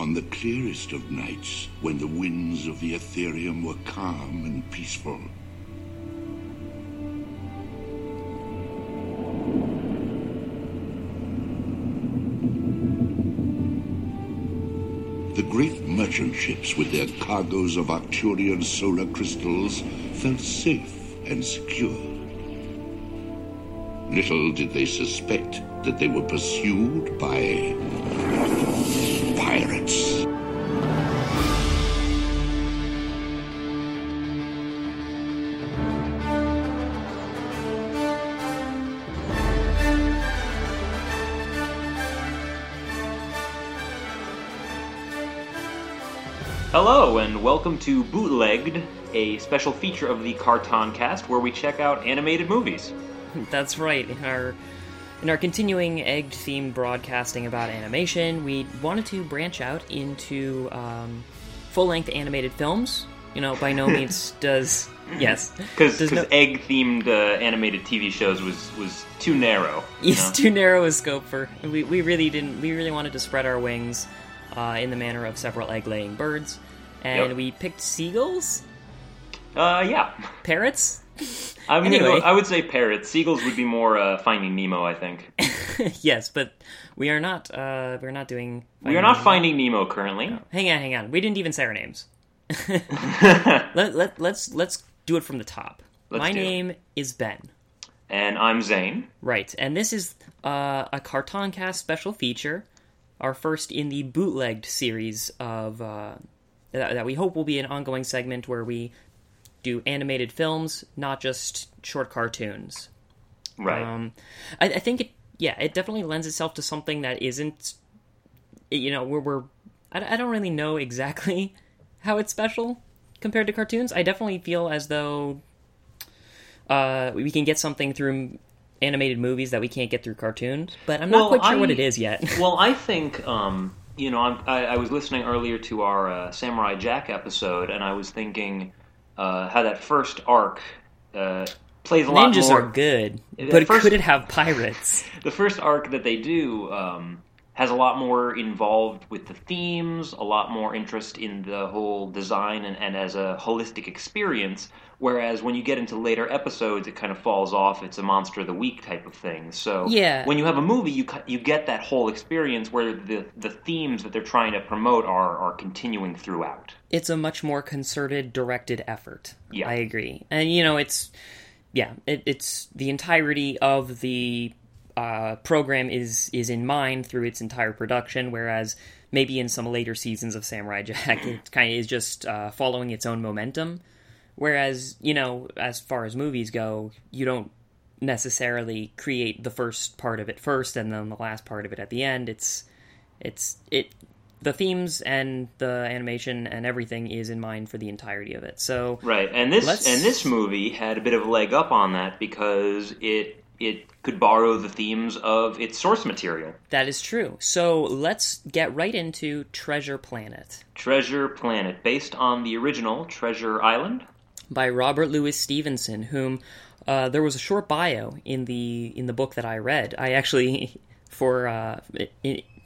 on the clearest of nights when the winds of the Etherium were calm and peaceful. The great merchant ships with their cargoes of Arcturian solar crystals felt safe and secure. Little did they suspect that they were pursued by Hello, and welcome to Bootlegg'd, a special feature of the Carton Cast where we check out animated movies. That's right. In our in our continuing egg themed broadcasting about animation, we wanted to branch out into um, full length animated films. You know, by no means does yes Because no- egg themed uh, animated TV shows was, was too narrow. it's know? too narrow a scope for we, we really didn't we really wanted to spread our wings uh, in the manner of several egg laying birds, and Yep. we picked seagulls, Uh, yeah. parrots. I'm gonna Anyway. go, I would say parrots. Seagulls would be more uh, Finding Nemo, I think. yes, but we are not uh, we're not doing. We are not Finding Nemo currently. Hang on, hang on. We didn't even say our names. let, let, let's let's do it from the top. Let's My name is Ben. And I'm Zane. Right, and this is uh, a Carton Cast special feature, our first in the bootlegg'd series of uh, that, that we hope will be an ongoing segment where we do animated films, not just short cartoons. Right. Um, I, I think it, yeah, it definitely lends itself to something that isn't, you know, we're, we're I, I don't really know exactly how it's special compared to cartoons. I definitely feel as though uh, we can get something through animated movies that we can't get through cartoons, but I'm not Well, quite sure what it is yet. well, I think um, you know I'm, I, I was listening earlier to our uh, Samurai Jack episode, and I was thinking uh, how that first arc uh, plays a lot Ninjas more. are good, but first- could it have pirates? the first arc that they do um, has a lot more involved with the themes, a lot more interest in the whole design and, and as a holistic experience. Whereas when you get into later episodes, it kind of falls off. It's a monster of the week type of thing. So Yeah. when you have a movie, you you get that whole experience where the the themes that they're trying to promote are are continuing throughout. it's a much more concerted, directed effort. Yeah. I agree. And you know, it's yeah, it, it's the entirety of the uh, program is is in mind through its entire production, whereas maybe in some later seasons of Samurai Jack, it kind of is just uh, following its own momentum. Whereas you know, as far as movies go, you don't necessarily create the first part of it first and then the last part of it at the end. It's it's it the themes and the animation and everything is in mind for the entirety of it. So Right, and this Let's- and this movie had a bit of a leg up on that because it it could borrow the themes of its source material. that is true. So let's get right into Treasure Planet Treasure Planet, based on the original Treasure Island. By Robert Louis Stevenson, whom uh, there was a short bio in the in the book that I read. I actually for uh,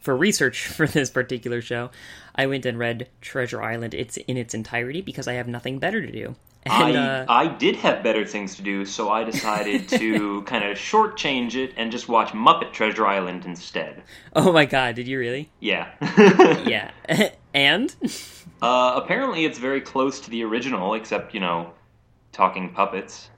for research for this particular show, I went and read Treasure Island it's in its entirety because I have nothing better to do. And, I uh, I did have better things to do, so I decided to kind of shortchange it and just watch Muppet Treasure Island instead. oh my god, did you really? Yeah. Yeah. and Uh, apparently, it's very close to the original, except you know, talking puppets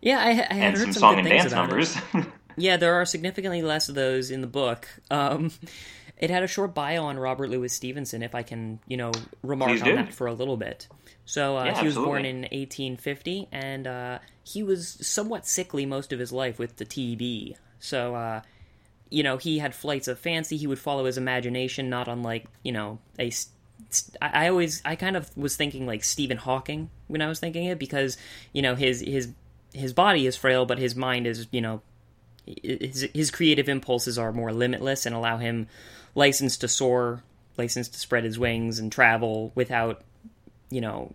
yeah, I, I had and heard some some, song and dance numbers. Yeah, there are significantly less of those in the book. Um, it had a short bio on Robert Louis Stevenson, if I can, you know, remark Please on do. that for a little bit. So uh, Yeah, he was born in 1850, and uh, he was somewhat sickly most of his life with the TB. So, uh, you know, he had flights of fancy. He would follow his imagination, not unlike, you know, a. I always, I kind of was thinking like Stephen Hawking when I was thinking it because, you know, his his his body is frail, but his mind is, you know, his his creative impulses are more limitless and allow him license to soar, license to spread his wings and travel without, you know,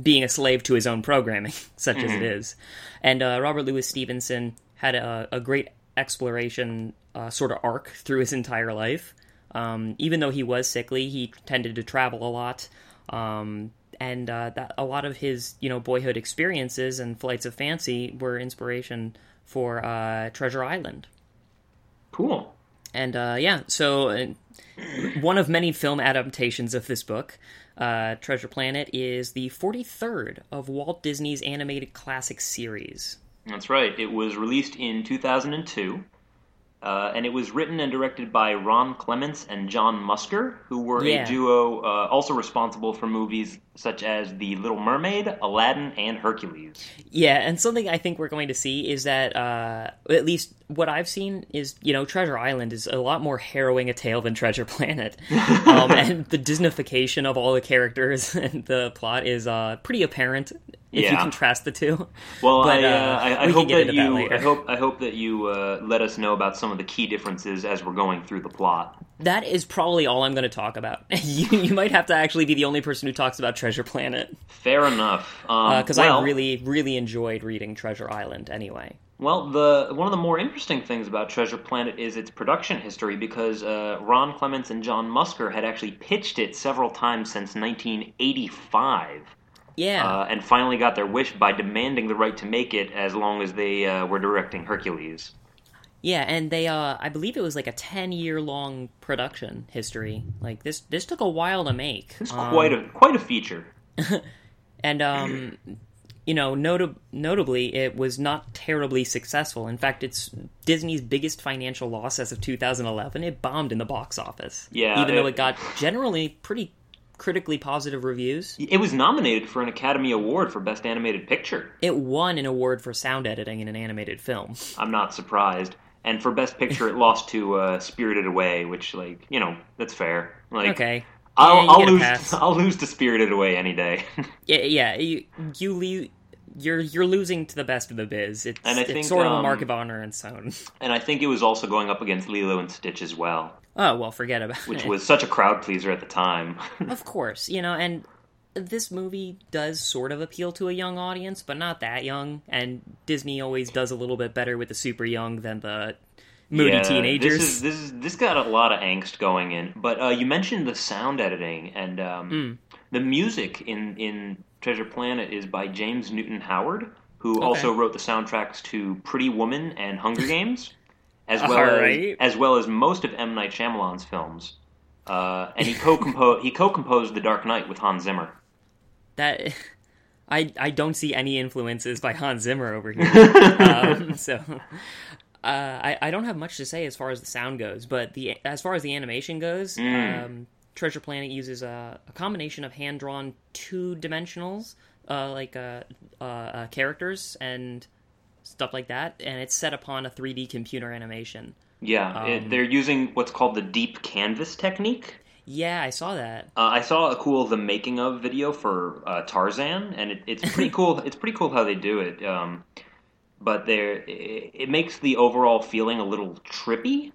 being a slave to his own programming, such as it is. And uh, Robert Louis Stevenson had a, a great exploration uh, sort of arc through his entire life. Um, even though he was sickly, he tended to travel a lot. Um, and uh, that a lot of his you know boyhood experiences and flights of fancy were inspiration for uh, Treasure Island. Cool. And uh, yeah, so uh, one of many film adaptations of this book, uh, Treasure Planet, is the 43rd of Walt Disney's animated classic series. That's right. It was released in 2002. Uh, and it was written and directed by Ron Clements and John Musker, who were Yeah. a duo uh, also responsible for movies such as The Little Mermaid, Aladdin, and Hercules. Yeah, and something I think we're going to see is that, uh, at least what I've seen is, you know, Treasure Island is a lot more harrowing a tale than Treasure Planet. um, and the Disneyfication of all the characters and the plot is uh, pretty apparent if you Yeah. contrast the two. Well, But, I, uh, uh, I, I we hope that you. that. I hope I hope that you uh, let us know about some of the key differences as we're going through the plot. That is probably all I'm going to talk about. you, you might have to actually be the only person who talks about Treasure Planet. Fair enough. Um, Because well, I really, really enjoyed reading Treasure Island anyway. Well, the one of the more interesting things about Treasure Planet is its production history because uh, Ron Clements and John Musker had actually pitched it several times since 1985, Yeah. uh, and finally got their wish by demanding the right to make it as long as they uh, were directing Hercules. Yeah, and they uh I believe it was like a 10 year long production history. Like this this took a while to make. It's Um, quite a quite a feature. and um you know, notab- notably it was not terribly successful. In fact, it's Disney's biggest financial loss as of 2011. It bombed in the box office. Yeah, Even though it- it got generally pretty critically positive reviews. It was nominated for an Academy Award for Best Animated Picture. It won an award for sound editing in an animated film. I'm not surprised. And for Best Picture, it lost to uh, Spirited Away, which, like, you know, that's fair. Like, Okay. I'll, Yeah, I'll lose. pass. I'll lose to Spirited Away any day. Yeah, yeah, you you le- you're you're losing to the best of the biz. It's, And I it's think, sort of a um, mark of honor and so on. and I think it was also going up against Lilo and Stitch as well, Oh well, forget about that. which it. was such a crowd pleaser at the time. of course, you know, and this movie does sort of appeal to a young audience, but not that young. And Disney always does a little bit better with the super young than the moody Yeah, teenagers. This is this is this got a lot of angst going in. But uh, you mentioned the sound editing and um, Hmm. the music in in Treasure Planet is by James Newton Howard, who also wrote the soundtracks to Pretty Woman and Hunger Games, as well Alright. as as well as most of M Night Shyamalan's films. Uh, and he co-composed he co-composed The Dark Knight with Hans Zimmer. that I I don't see any influences by Hans Zimmer over here. um, so uh, I I don't have much to say as far as the sound goes, but the as far as the animation goes, um, Treasure Planet uses a, a combination of hand drawn two dimensionals, uh, like uh, uh, uh, characters and stuff like that, and it's set upon a 3D computer animation. Yeah, it, Um, they're using what's called the deep canvas technique. Yeah, I saw that. Uh, I saw a cool the making of video for uh, Tarzan, and it, it's pretty cool. It's pretty cool how they do it. Um, but there, it, it makes the overall feeling a little trippy,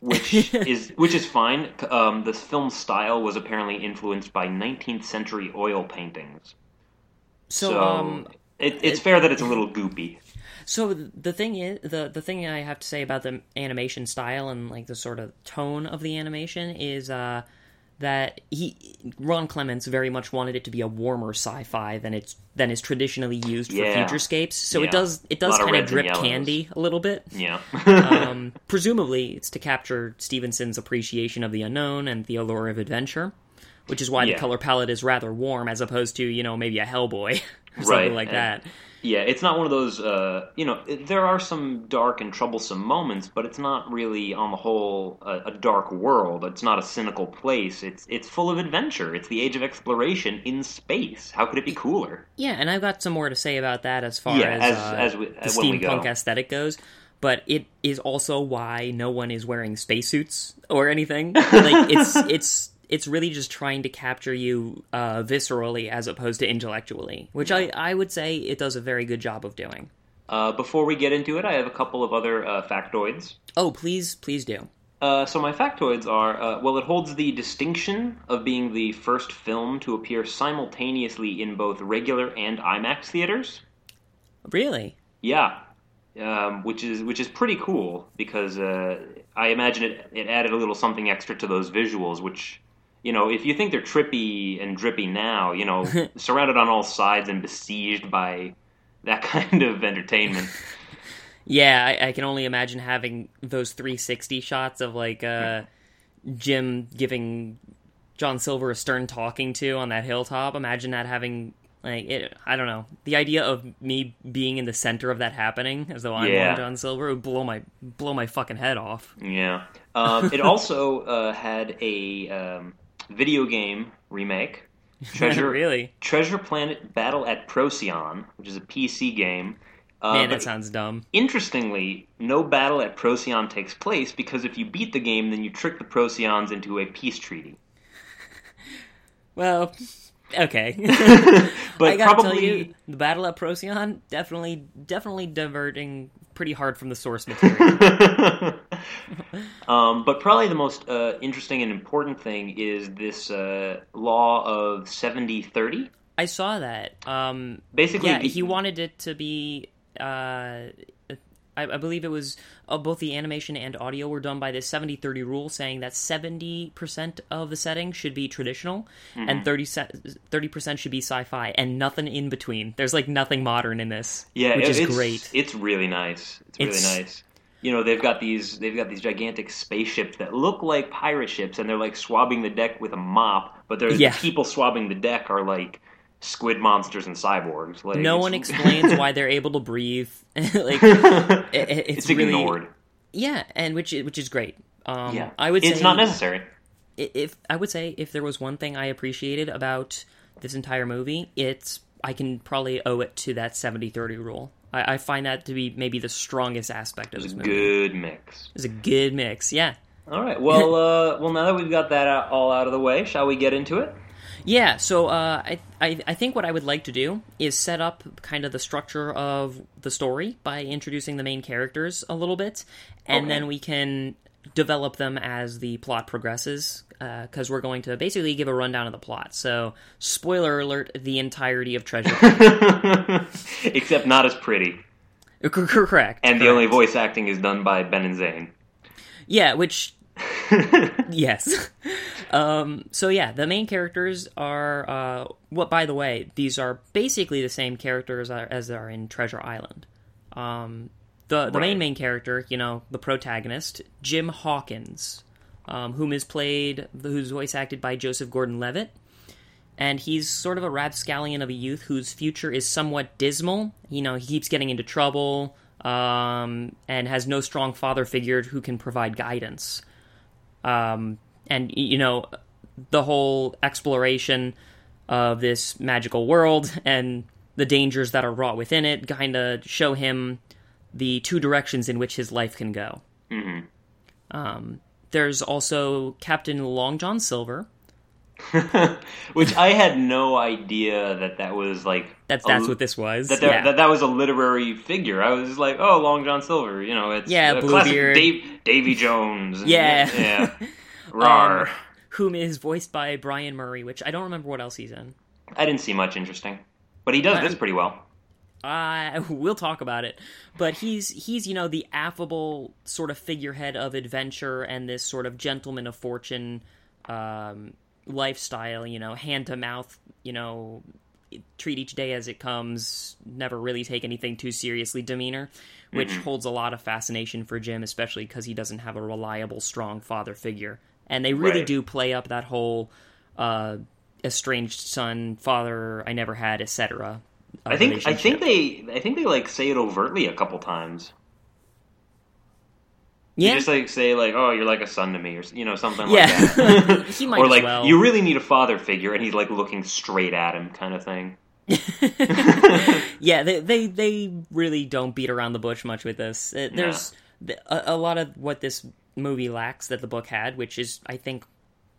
which is which is fine. Um, the film style was apparently influenced by 19th century oil paintings, So, so um, it, it's fair that it's a little goopy. So the thing is, the the thing I have to say about the animation style and like the sort of tone of the animation is uh, that he Ron Clements very much wanted it to be a warmer sci-fi than it's than is traditionally used for Yeah. futurescapes. So Yeah. it does it does lot of kind of drip candy a little bit. Yeah, um, presumably, it's to capture Stevenson's appreciation of the unknown and the allure of adventure, which is why Yeah. the color palette is rather warm as opposed to you know maybe a Hellboy or something like and- that. Yeah. It's not one of those. Uh, you know, it- there are some dark and troublesome moments, but it's not really on the whole a, a dark world. It's not a cynical place. It's it's full of adventure. It's the age of exploration in space. How could it be cooler? Yeah, and I've got some more to say about that as far Yeah, as, as- uh, as we- the as when we steampunk go. aesthetic goes. But it is also why no one is wearing spacesuits or anything. like it's it's it's really just trying to capture you uh, viscerally as opposed to intellectually, which I I would say it does a very good job of doing. Uh, before we get into it, I have a couple of other uh, factoids. Oh, please, please do. Uh, so my factoids are uh, well, it holds the distinction of being the first film to appear simultaneously in both regular and IMAX theaters. Really? Yeah, um, which is which is pretty cool because uh, I imagine it it added a little something extra to those visuals, which. You know, if you think they're trippy and drippy now, you know, surrounded on all sides and besieged by that kind of entertainment. Yeah, I, I can only imagine having those 360 shots of like uh, Jim giving John Silver a stern talking to on that hilltop. Imagine that having like it. I don't know. The idea of me being in the center of that happening, as though I'm Yeah. John Silver, would blow my blow my fucking head off. Yeah. Um, it also uh, had a um, video game remake. Treasure really? Treasure Planet Battle at Procyon, which is a PC game. Uh, Man, that sounds dumb. Interestingly, no battle at Procyon takes place because if you beat the game, then you trick the Procyons into a peace treaty. Well, okay. But I gotta probably, tell you, the battle at Procyon definitely, definitely diverting pretty hard from the source material. um, but probably the most uh, interesting and important thing is this uh, law of 70-30. I saw that. Um, Basically, yeah, the- he wanted it to be. Uh, I, I believe it was uh, both the animation and audio were done by this 70-30 rule, saying that seventy percent of the setting should be traditional, Mm-hmm. and 30 percent should be sci-fi, and nothing in between. There's like nothing modern in this, Yeah, which it- is it's, great. It's really nice. It's really It's- nice. You know, they've got these they've got these gigantic spaceships that look like pirate ships, and they're like swabbing the deck with a mop. But there's Yeah. the people swabbing the deck are like squid monsters and cyborgs. Like No one explains why they're able to breathe. like it, it- it's, it's really ignored. yeah, and which which is great. Um, yeah, I would it's say not necessary. i- if I would say if there was one thing I appreciated about this entire movie, it's I can probably owe it to that 70-30 rule. I, I find that to be maybe the strongest aspect of It's this a movie. good mix. It's a good mix, yeah. All right. Well, uh, well, now that we've got that all out of the way, shall we get into it? Yeah, so uh, I, I I think what I would like to do is set up kind of the structure of the story by introducing the main characters a little bit, and Okay. then we can develop them as the plot progresses. Because we're going to basically give a rundown of the plot. So, spoiler alert: the entirety of Treasure. Except not as pretty, correct. and the only voice acting is done by Ben and Zane. Yeah, which yes. Um, so yeah, the main characters are uh, what. By the way, these are basically the same characters as are in Treasure Island. Um, the the Right. main main character, you know, the protagonist, Jim Hawkins, um, whom is played, who's voice acted by Joseph Gordon-Levitt, and he's sort of a rapscallion of a youth whose future is somewhat dismal. You know, he keeps getting into trouble, um, and has no strong father figure who can provide guidance. Um, and you know, the whole exploration of this magical world and the dangers that are wrought within it kind of show him the two directions in which his life can go. Mhm. Um, there's also Captain Long John Silver. Which I had no idea that that was like That's a- that's what this was. that, there, yeah. that that was a literary figure. I was like, oh, Long John Silver. You know, it's Yeah, a Bluebeard. Dave, Davy Jones. Yeah. yeah. Rar. Um, whom is voiced by Brian Murray, which I don't remember what else he's in. I didn't see much interesting, but he does this pretty well. Uh, we'll talk about it. But he's he's you know the affable sort of figurehead of adventure and this sort of gentleman of fortune um, lifestyle. You know, hand to mouth. You know, treat each day as it comes. Never really take anything too seriously. Demeanor, which holds a lot of fascination for Jim, especially because he doesn't have a reliable, strong father figure. And they really Right. do play up that whole uh, estranged son, father I never had, etc. I think I think they I think they like say it overtly a couple times. Yeah, You just like say like, "Oh, you're like a son to me," or you know something Yeah. like that. He might or like, well. "You really need a father figure," and he's like looking straight at him, kind of thing. yeah, they, they they really don't beat around the bush much with this. Uh, There's th- a, a lot of what this movie lacks that the book had, which is I think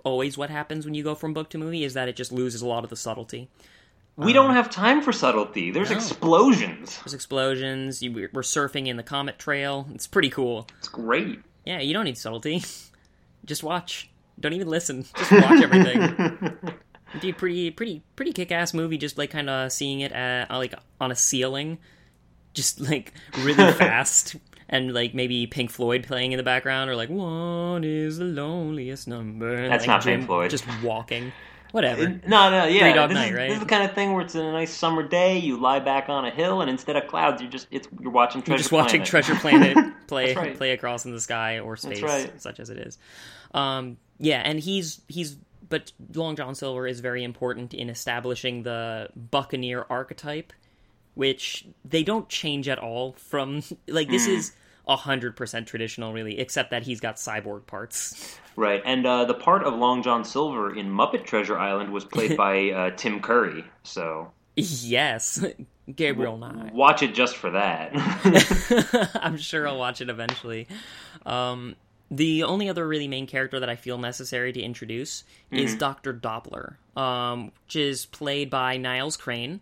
always what happens when you go from book to movie is that it just loses a lot of the subtlety. We don't have time for subtlety. There's no. explosions. There's explosions. You, we're surfing in the comet trail. It's pretty cool. It's great. Yeah, you don't need subtlety. Just watch. Don't even listen. Just watch everything. It'd be pretty, pretty, pretty kick-ass movie. Just like kind of seeing it at, uh, like on a ceiling, just like really fast. And like maybe Pink Floyd playing in the background, or like "What is the loneliest number?" That's like, not Pink Jim Floyd. Just walking, whatever. No, no, yeah. Three Dog this, Night, is, right? this is the kind of thing where it's a nice summer day. You lie back on a hill, and instead of clouds, you're just it's you're watching Treasure You're just watching Planet. Treasure Planet play right. play across in the sky or space, right. such as it is. Um, yeah, and he's he's but Long John Silver is very important in establishing the Buccaneer archetype, which they don't change at all from like this Mm. is hundred percent traditional, really, except that he's got cyborg parts. Right, and uh, the part of Long John Silver in Muppet Treasure Island was played by uh, Tim Curry. So yes, Gabriel Nye. watch it just for that. I'm sure I'll watch it eventually. Um, the only other really main character that I feel necessary to introduce is Mm-hmm. Doctor Doppler, um, which is played by Niles Crane,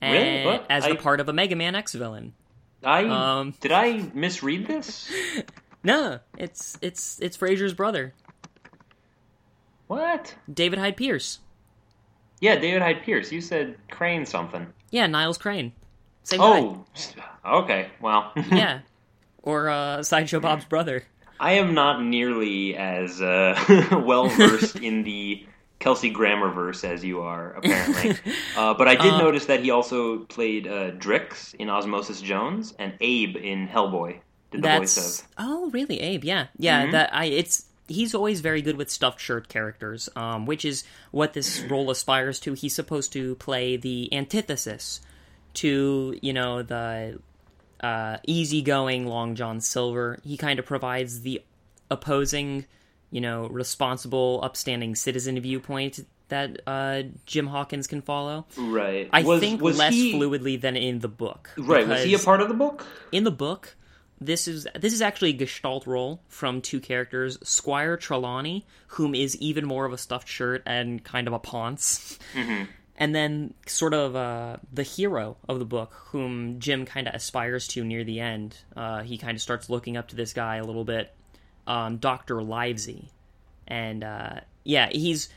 and What? as I- the part of a Mega Man X villain. I Um, did I misread this? No, it's it's it's Frasier's brother, What? David Hyde Pierce. Yeah, David Hyde Pierce. You said Crane something. Yeah, Niles Crane. Same guy. Oh, okay. Well, Yeah, or uh, Sideshow Bob's brother. I am not nearly as uh, well versed in the Kelsey Grammer verse as you are, apparently. uh, but I did Uh, notice that he also played uh, Drix in Osmosis Jones and Abe in Hellboy. Did the voice That's of? oh really Abe yeah yeah Mhm. that I it's he's always very good with stuffed shirt characters um which is what this role aspires to he's supposed to play the antithesis to you know the uh easygoing Long John Silver he kind of provides the opposing you know responsible upstanding citizen viewpoint that uh Jim Hawkins can follow Right. I Was- think was less he- fluidly than in the book Right. Was he a part of the book? in the book this is this is actually a gestalt role from two characters squire trelawney whom is even more of a stuffed shirt and kind of a ponce. And then sort of uh, the hero of the book whom jim kind of aspires to near the end uh, he kind of starts looking up to this guy a little bit um, dr livesey. And uh, yeah he's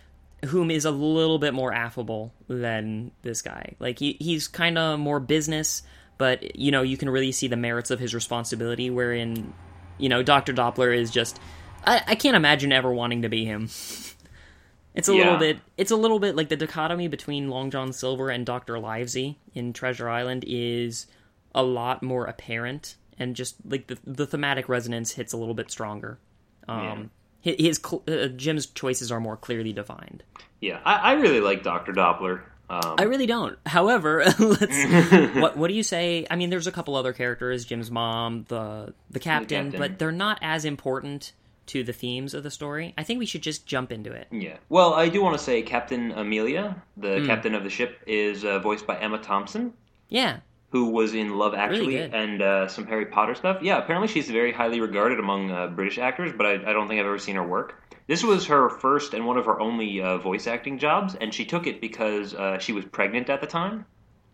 whom is a little bit more affable than this guy. Like he, he's kind of more business but you know you can really see the merits of his responsibility wherein you know dr doppler is just i, I can't imagine ever wanting to be him it's a Yeah. little bit it's a little bit like the dichotomy between long john silver and dr livesey in treasure island is a lot more apparent and just like the, the thematic resonance hits a little bit stronger um hi- his cl- uh, jim's choices are more clearly defined Yeah, I, I really like Doctor Doppler. Um, I really don't. However, let's. what What do you say? I mean, there's a couple other characters: Jim's mom, the the captain, captain. but they're not as important to the themes of the story. I think we should just jump into it. Yeah. Well, I do want to say Captain Amelia, the Hmm. captain of the ship, is uh, voiced by Emma Thompson, Yeah, who was in Love Actually good. and uh, some Harry Potter stuff. Yeah, apparently she's very highly regarded among uh, British actors, but I, I don't think I've ever seen her work. This was her first and one of her only uh, voice acting jobs, and she took it because uh, she was pregnant at the time.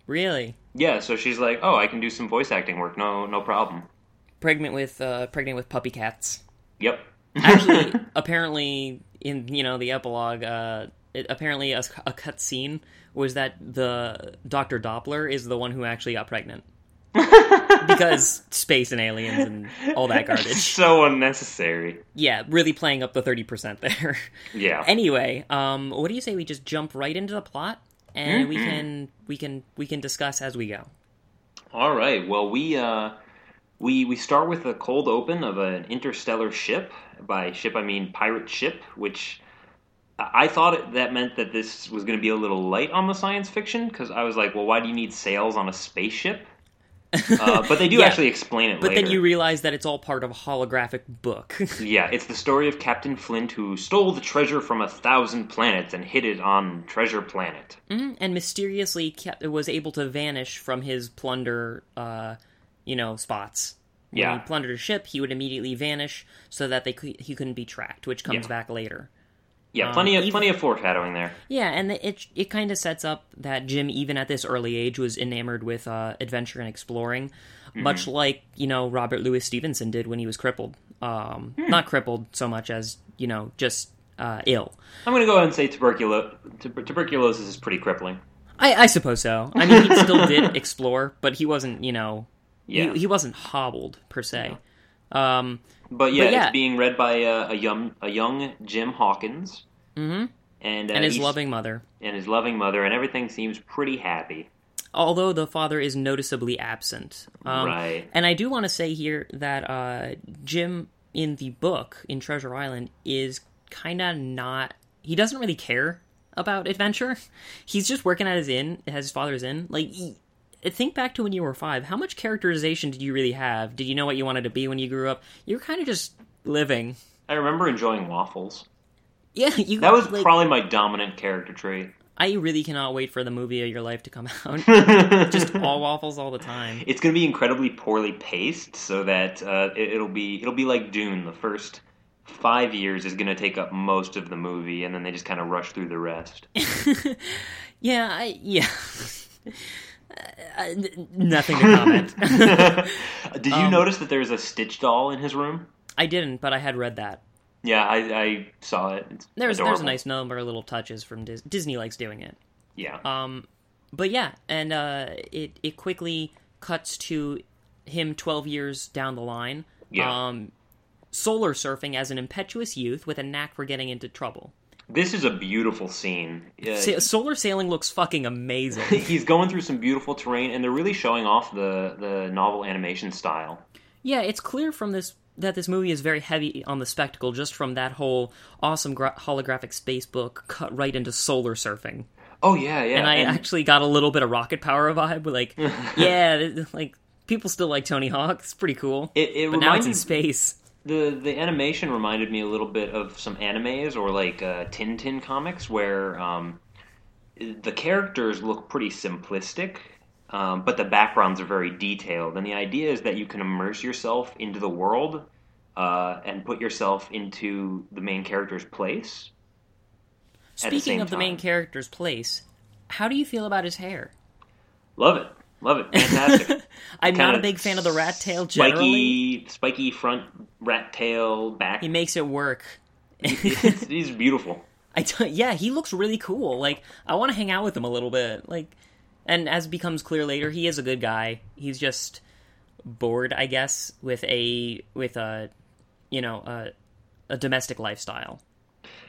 really. Yeah, so she's like, "Oh, I can do some voice acting work. No, no problem." Pregnant with uh, pregnant with puppy cats. Yep. Actually, apparently, in you know the epilogue, uh, it, apparently a, a cut scene was that the Doctor Doppler is the one who actually got pregnant because space and aliens and all that garbage. so unnecessary. Yeah, really playing up the thirty percent there. Yeah. anyway, um, what do you say we just jump right into the plot and we Mm-hmm. can we can we can discuss as we go. All right. Well, we uh, we we start with a cold open of an interstellar ship. By ship, I mean pirate ship, which I thought that meant that this was going to be a little light on the science fiction because I was like, well, why do you need sails on a spaceship? Uh, but they do Yeah. actually explain it But later. then you realize that it's all part of a holographic book. Yeah, it's the story of Captain Flint who stole the treasure from a thousand planets and hid it on Treasure Planet. Mhm, and mysteriously kept, was able to vanish from his plunder, uh, you know, spots. When Yeah. he plundered a ship, he would immediately vanish so that they he couldn't be tracked, which comes Yeah. back later. Yeah, Um, plenty of even- plenty of foreshadowing there. Yeah, and it it kind of sets up that Jim, even at this early age, was enamored with uh, adventure and exploring, much like you know Robert Louis Stevenson did when he was crippled. Um, Not crippled so much as you know just uh, ill. I'm going to go ahead and say tuberculo- tuber- tuberculosis is pretty crippling. I, I suppose so. I mean, he still did explore, but he wasn't you know Yeah. he, he wasn't hobbled per se. Um, But yeah, But yeah. it's being read by uh, a young a young Jim Hawkins. Mhm. And, uh, and his loving mother. and his loving mother, and everything seems pretty happy. although the father is noticeably absent. Um, Right. And I do want to say here that uh, Jim in the book in Treasure Island is kind of not. He doesn't really care about adventure. He's just working at his inn, at his father's inn. Like, he- think back to when you were five. How much characterization did you really have? Did you know what you wanted to be when you grew up? You were kind of just living. I remember enjoying waffles. Yeah, you. That was like, probably my dominant character trait. I really cannot wait for the movie of your life to come out. just all waffles all the time. It's going to be incredibly poorly paced, so that uh, it, it'll be it'll be like Dune. The first five years is going to take up most of the movie, and then they just kind of rush through the rest. Yeah, I yeah. Uh, nothing to comment. Did you Um, notice that there's a Stitch doll in his room? I didn't, but I had read that. Yeah, I, I saw it. It's There's there's a nice number of little touches from Dis- Disney likes doing it. yeah. Um, but yeah, and uh, it it quickly cuts to him 12 years down the line. Yeah. Um, solar surfing as an impetuous youth with a knack for getting into trouble. This is a beautiful scene. Uh, Sa- solar sailing looks fucking amazing. he's going through some beautiful terrain, and they're really showing off the the novel animation style. Yeah, it's clear from this that this movie is very heavy on the spectacle, just from that whole awesome gra- holographic space book cut right into solar surfing. Oh yeah, yeah. And I actually got a little bit of rocket power vibe. Like, yeah, like people still like Tony Hawk. It's pretty cool. it, it but now it's reminds in me space. The the animation reminded me a little bit of some animes or like uh, Tintin comics where um, the characters look pretty simplistic. Um, but the backgrounds are very detailed, and the idea is that you can immerse yourself into the world uh, and put yourself into the main character's place. at the Speaking of the main character's place, how do you feel about his hair? Love it, love it, fantastic. I'm not a big fan of the rat tail generally. Spiky, spiky front rat tail back. He makes it work. It's- he's beautiful. I t- yeah, he looks really cool. Like I want to hang out with him a little bit. Like, and as becomes clear later, he is a good guy. He's just bored, I guess, with a with a you know a, a domestic lifestyle.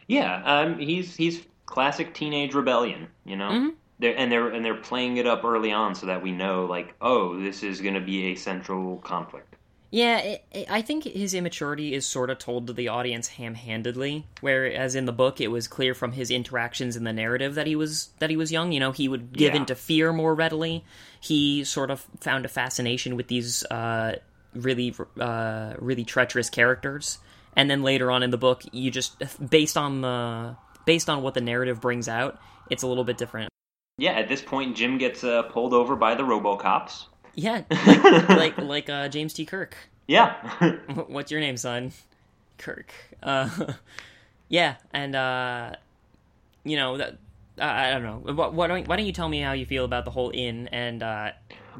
Yeah, um, he's he's classic teenage rebellion, you know. Mhm. They're, and they're and they're playing it up early on so that we know, like, oh, this is going to be a central conflict. Yeah, it, it, I think his immaturity is sort of told to the audience ham-handedly, whereas in the book it was clear from his interactions in the narrative that he was that he was young. You know, he would give Yeah. into fear more readily. He sort of found a fascination with these uh, really uh, really treacherous characters, and then later on in the book, you just based on the based on what the narrative brings out, it's a little bit different. Yeah, at this point, Jim gets uh, pulled over by the RoboCops. Yeah, like like, like uh, James T. Kirk. Yeah, What's your name, son? Kirk. Uh, yeah, and uh, you know that. I I don't know. What don't, why don't you tell me how you feel about the whole inn and uh,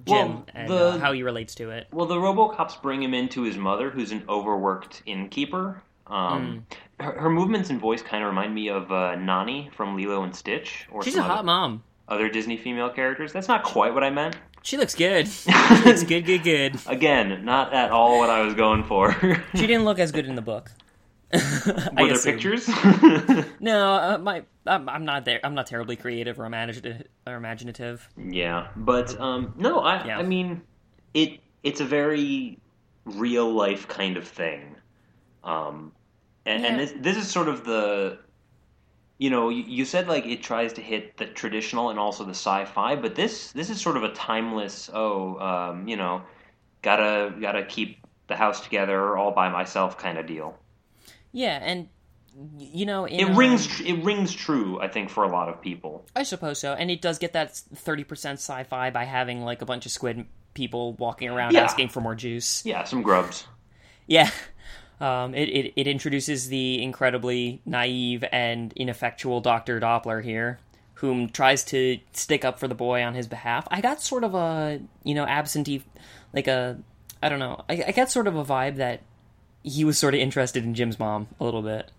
Jim Well, and the- uh, how he relates to it? well, the RoboCops bring him into his mother, who's an overworked innkeeper. Um, Hmm. her, her movements and voice kind of remind me of uh, Nani from Lilo and Stitch, or She's a hot other, mom. Other Disney female characters. That's not quite what I meant. She looks good. looks good, good, good. Again, not at all what I was going for. She didn't look as good in the book. I Were there assume. pictures? No, uh, my I'm, I'm not there. I'm not terribly creative or imaginative. Or imaginative. yeah, but um, no, I, Yeah. I mean, it it's a very real life kind of thing, um, and, and this this is sort of the, you know, you, you said like it tries to hit the traditional and also the sci-fi, but this this is sort of a timeless. Oh, um, you know, gotta gotta keep the house together all by myself kind of deal. Yeah, and you know, in, It um, rings tr- it rings true, I think, for a lot of people. I suppose so, and it does get that thirty percent sci-fi by having like a bunch of squid people walking around Yeah. asking for more juice. Yeah, some grubs. Yeah, um, it, it it introduces the incredibly naive and ineffectual Doctor Doppler here, whom tries to stick up for the boy on his behalf. I got sort of a you know absentee, like a I don't know. I, I got sort of a vibe that he was sort of interested in Jim's mom a little bit.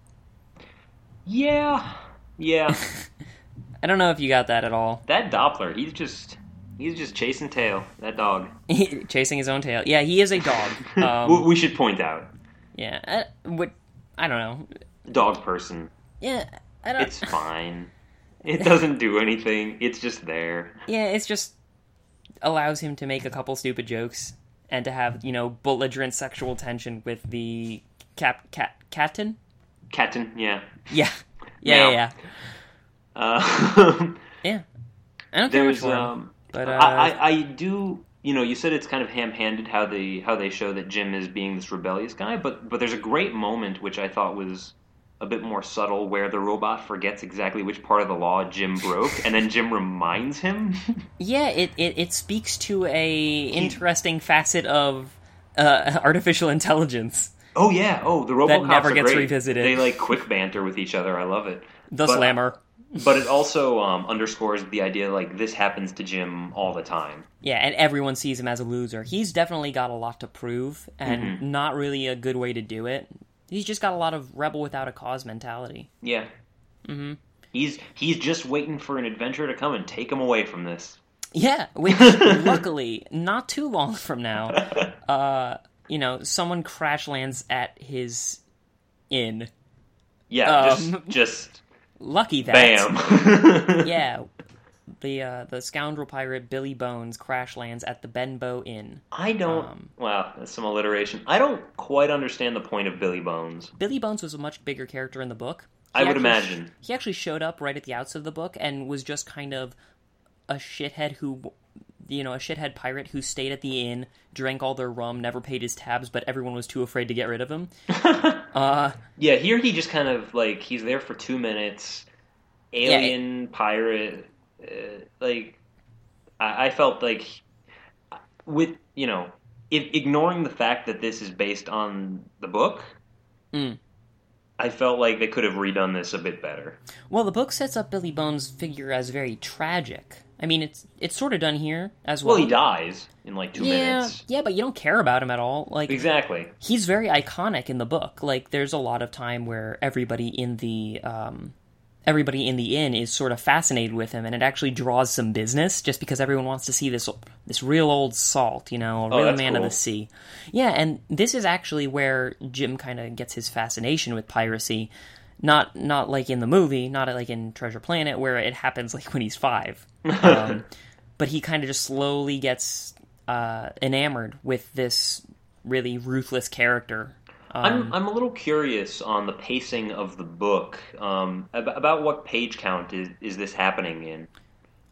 Yeah, yeah. I don't know if you got that at all. that Doppler, he's just He's just chasing tail. That dog. chasing his own tail. Yeah, he is a dog. Um, we should point out. Yeah, uh, what? I don't know. Dog person. Yeah, I don't. It's fine. It doesn't do anything. It's just there. Yeah, it's just allows him to make a couple stupid jokes and to have you know belligerent sexual tension with the cap cat captain. Captain, yeah. Yeah, yeah, Meow. yeah, yeah. Uh, yeah. I don't care much for him, um, but uh, I, I I do you know you said it's kind of ham-handed how they how they show that Jim is being this rebellious guy, but but there's a great moment which I thought was a bit more subtle where the robot forgets exactly which part of the law Jim broke, and then Jim reminds him. yeah, it, it it speaks to a interesting facet of uh, artificial intelligence. oh yeah, oh the robot never gets revisited. They like quick banter with each other. I love it. The But- slammer. But it also um, underscores the idea like this happens to Jim all the time. Yeah, and everyone sees him as a loser. He's definitely got a lot to prove, and Mm-hmm. not really a good way to do it. He's just got a lot of rebel without a cause mentality. Yeah. Mm-hmm. He's he's just waiting for an adventure to come and take him away from this. Yeah, which luckily, not too long from now, uh, you know, someone crash lands at his inn. Yeah, Um, just just Lucky that. bam. Yeah. The uh, the scoundrel pirate Billy Bones crash lands at the Benbow Inn. I don't. Um, wow, that's some alliteration. I don't quite understand the point of Billy Bones. Billy Bones was a much bigger character in the book. I He would actually- imagine. he actually showed up right at the outset of the book and was just kind of a shithead who you know a shithead pirate who stayed at the inn drank all their rum never paid his tabs but everyone was too afraid to get rid of him uh Yeah, here he just kind of like he's there for two minutes. Alien pirate, uh, like I, I felt like with you know, if, ignoring the fact that this is based on the book. Mm. I felt like they could have redone this a bit better. well the book sets up billy bones figure as very tragic i mean it's it's sort of done here as well Well, he dies in like two yeah minutes. yeah but you don't care about him at all like Exactly. he's very iconic in the book. Like there's a lot of time where everybody in the um, everybody in the inn is sort of fascinated with him, and it actually draws some business just because everyone wants to see this this real old salt, you know, a Oh, real that's man of the sea. Yeah, and this is actually where Jim kind of gets his fascination with piracy. Not not like in the movie, not like in Treasure Planet where it happens like when he's five. Um, but he kind of just slowly gets uh, enamored with this really ruthless character. Um, I'm I'm a little curious on the pacing of the book. Um, ab- about what page count is is this happening in?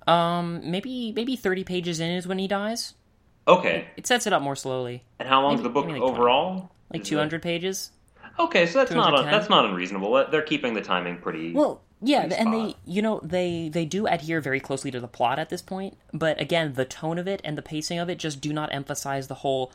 um, maybe maybe thirty pages in is when he dies. Okay, It sets it up more slowly, and how long's maybe- the book like 20. overall? like two hundred pages. Okay, so that's not 210? that's not unreasonable. They're keeping the timing pretty. Well, yeah, Pretty and they, you know, they they do adhere very closely to the plot at this point. But again, the tone of it and the pacing of it just do not emphasize the whole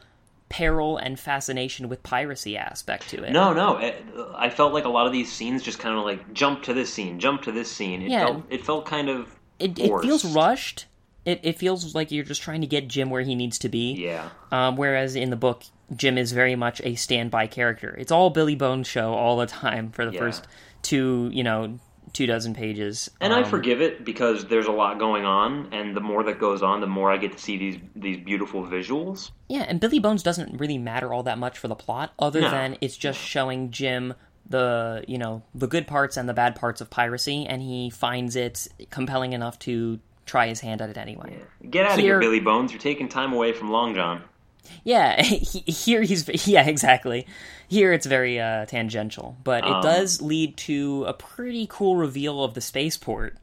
peril and fascination with piracy aspect to it. no, no. It, I felt like a lot of these scenes just kind of like jump to this scene, jump to this scene. It Yeah. felt it felt kind of it, it feels rushed. It, it feels like you're just trying to get Jim where he needs to be. yeah. Um, whereas in the book, Jim is very much a standby character. It's all Billy Bones show all the time for the Yeah. first two, you know, two dozen pages. And I Um, forgive it because there's a lot going on, and the more that goes on, the more I get to see these these beautiful visuals. Yeah, and Billy Bones doesn't really matter all that much for the plot, other No. than it's just showing Jim the you know the good parts and the bad parts of piracy, and he finds it compelling enough to try his hand at it anyway. Get out of Here- here, Billy Bones! You're taking time away from Long John. Yeah, he, here he's yeah exactly. Here it's very uh, tangential, but it Um, does lead to a pretty cool reveal of the spaceport.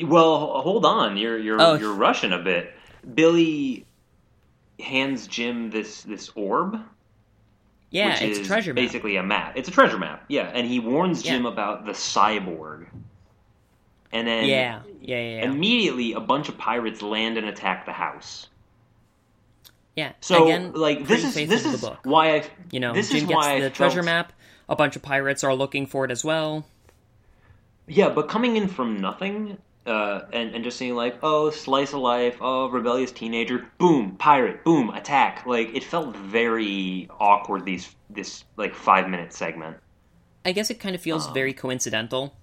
Well, hold on. You're you're Oh. you're rushing a bit. Billy hands Jim this this orb, Yeah, which it's is a treasure map. basically a map. It's a treasure map. Yeah, and he warns Yeah. Jim about the cyborg. And then Yeah, yeah, yeah, yeah. immediately a bunch of pirates land and attack the house. Yeah. So Again, like this is this is the book. why I You know, this Jim is gets why I the treasure felt- map. A bunch of pirates are looking for it as well. Yeah, but coming in from nothing uh, and and just seeing like oh slice of life, oh rebellious teenager, boom pirate, boom attack. Like it felt very awkward. These this like five minute segment. I guess it kind of feels Um, very coincidental.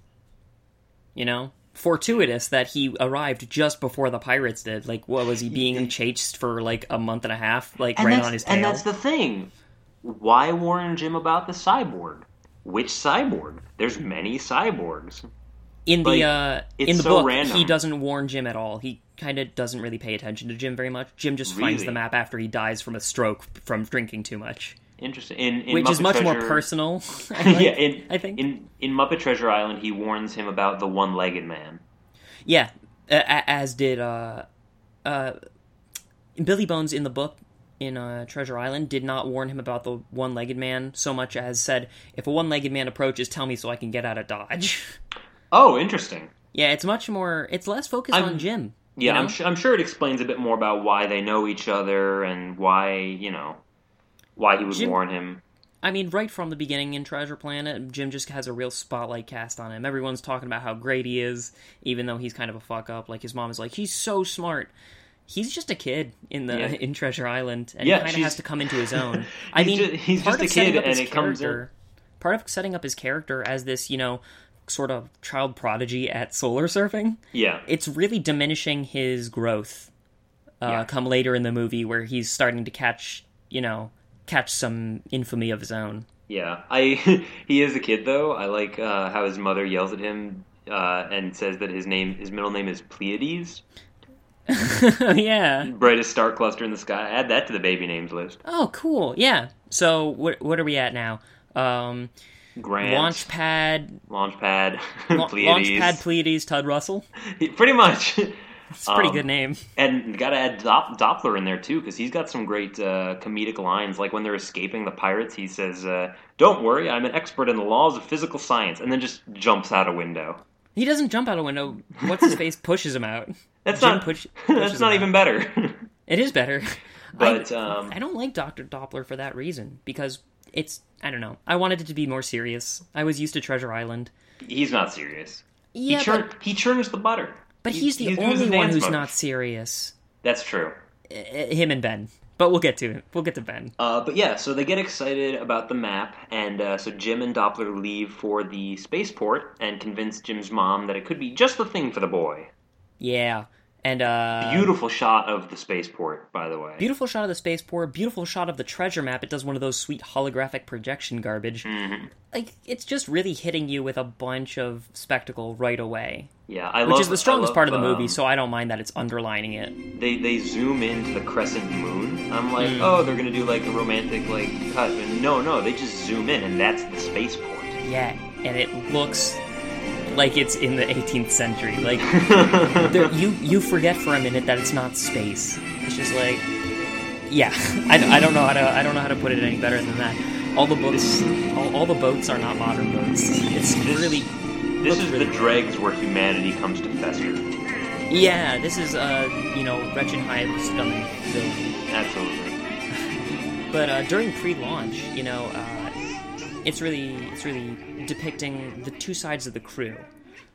You know, fortuitous that he arrived just before the pirates did. Like, what was he being chased for like a month and a half, like and right on his tail? And that's the thing. Why warn Jim about the cyborg? Which cyborg? There's many cyborgs. in the like, uh, it's in the so book, random. he doesn't warn Jim at all. He kind of doesn't really pay attention to Jim very much. Jim just finds the map after he dies from a stroke from drinking too much, Interesting. In, in which is Muppet much more personal. I think. yeah, in, I think. in in Muppet Treasure Island, he warns him about the one-legged man. Yeah, as did uh, uh, Billy Bones in the book in uh, Treasure Island did not warn him about the one-legged man so much as said, "If a one-legged man approaches, tell me so I can get out of dodge." Oh, interesting. yeah, it's much more. It's less focused I'm- on Jim. Yeah, you know? I'm, su- I'm sure it explains a bit more about why they know each other and why you know why he would Jim- warn him. I mean, right from the beginning in Treasure Planet, Jim just has a real spotlight cast on him. Everyone's talking about how great he is, even though he's kind of a fuck up. Like his mom is like, he's so smart. He's just a kid in the Yeah. in Treasure Island, and Yeah, he kind of has to come into his own. I mean, ju- he's part just a of setting kid, and it comes in- part of setting up his character as this, you know, sort of child prodigy at solar surfing. Yeah, It's really diminishing his growth. Uh, Yeah. Come later in the movie, where he's starting to catch, you know, catch some infamy of his own. yeah. I he is a kid though. I like uh, how his mother yells at him uh, and says that his name, his middle name is Pleiades, yeah. brightest star cluster in the sky. Add that to the baby names list. Oh, cool. Yeah. So what what are we at now? Um, Grant, Launchpad, Launchpad, La- Pleiades. Launchpad Pleiades, Tud Russell. Pretty much. It's a pretty Um, good name. And got to add Dop- Doppler in there too, because he's got some great uh, comedic lines. Like when they're escaping the pirates, he says, uh, "Don't worry, I'm an expert in the laws of physical science," and then just jumps out a window. He doesn't jump out a window. What's his face pushes him out. That's Jim not. push- that's not even out. better. It is better. But, I, um, I don't like Doctor Doppler for that reason because it's I don't know. I wanted it to be more serious. I was used to Treasure Island. he's not serious. Yeah, he, churn- he churns the butter. But He- he's the only one who's not serious. That's true. Him and Ben. But we'll get to it. We'll get to Ben. Uh, but yeah, so they get excited about the map, and uh, so Jim and Doppler leave for the spaceport and convince Jim's mom that it could be just the thing for the boy. Yeah. And uh Beautiful shot of the spaceport, by the way. Beautiful shot of the spaceport, beautiful shot of the treasure map. It does one of those sweet holographic projection garbage. Mm-hmm. Like it's just really hitting you with a bunch of spectacle right away, Yeah, I which love is the strongest love, part of the um, movie. So I don't mind that it's underlining it. they they zoom into the crescent moon. I'm like, Mm. oh, they're gonna do like a romantic like cut, and no, no, they just zoom in, and that's the spaceport. Yeah, and it looks like it's in the 18th century. Like there, you you forget for a minute that it's not space. It's just like, yeah, I, I don't know how to I don't know how to put it any better than that. All the books, all, all the boats are not modern boats. It's really This is really the dregs where humanity comes to fester. Yeah, this is uh, you know, wretched high stomach film. Absolutely. But uh, during pre-launch, you know, uh, it's really it's really depicting the two sides of the crew,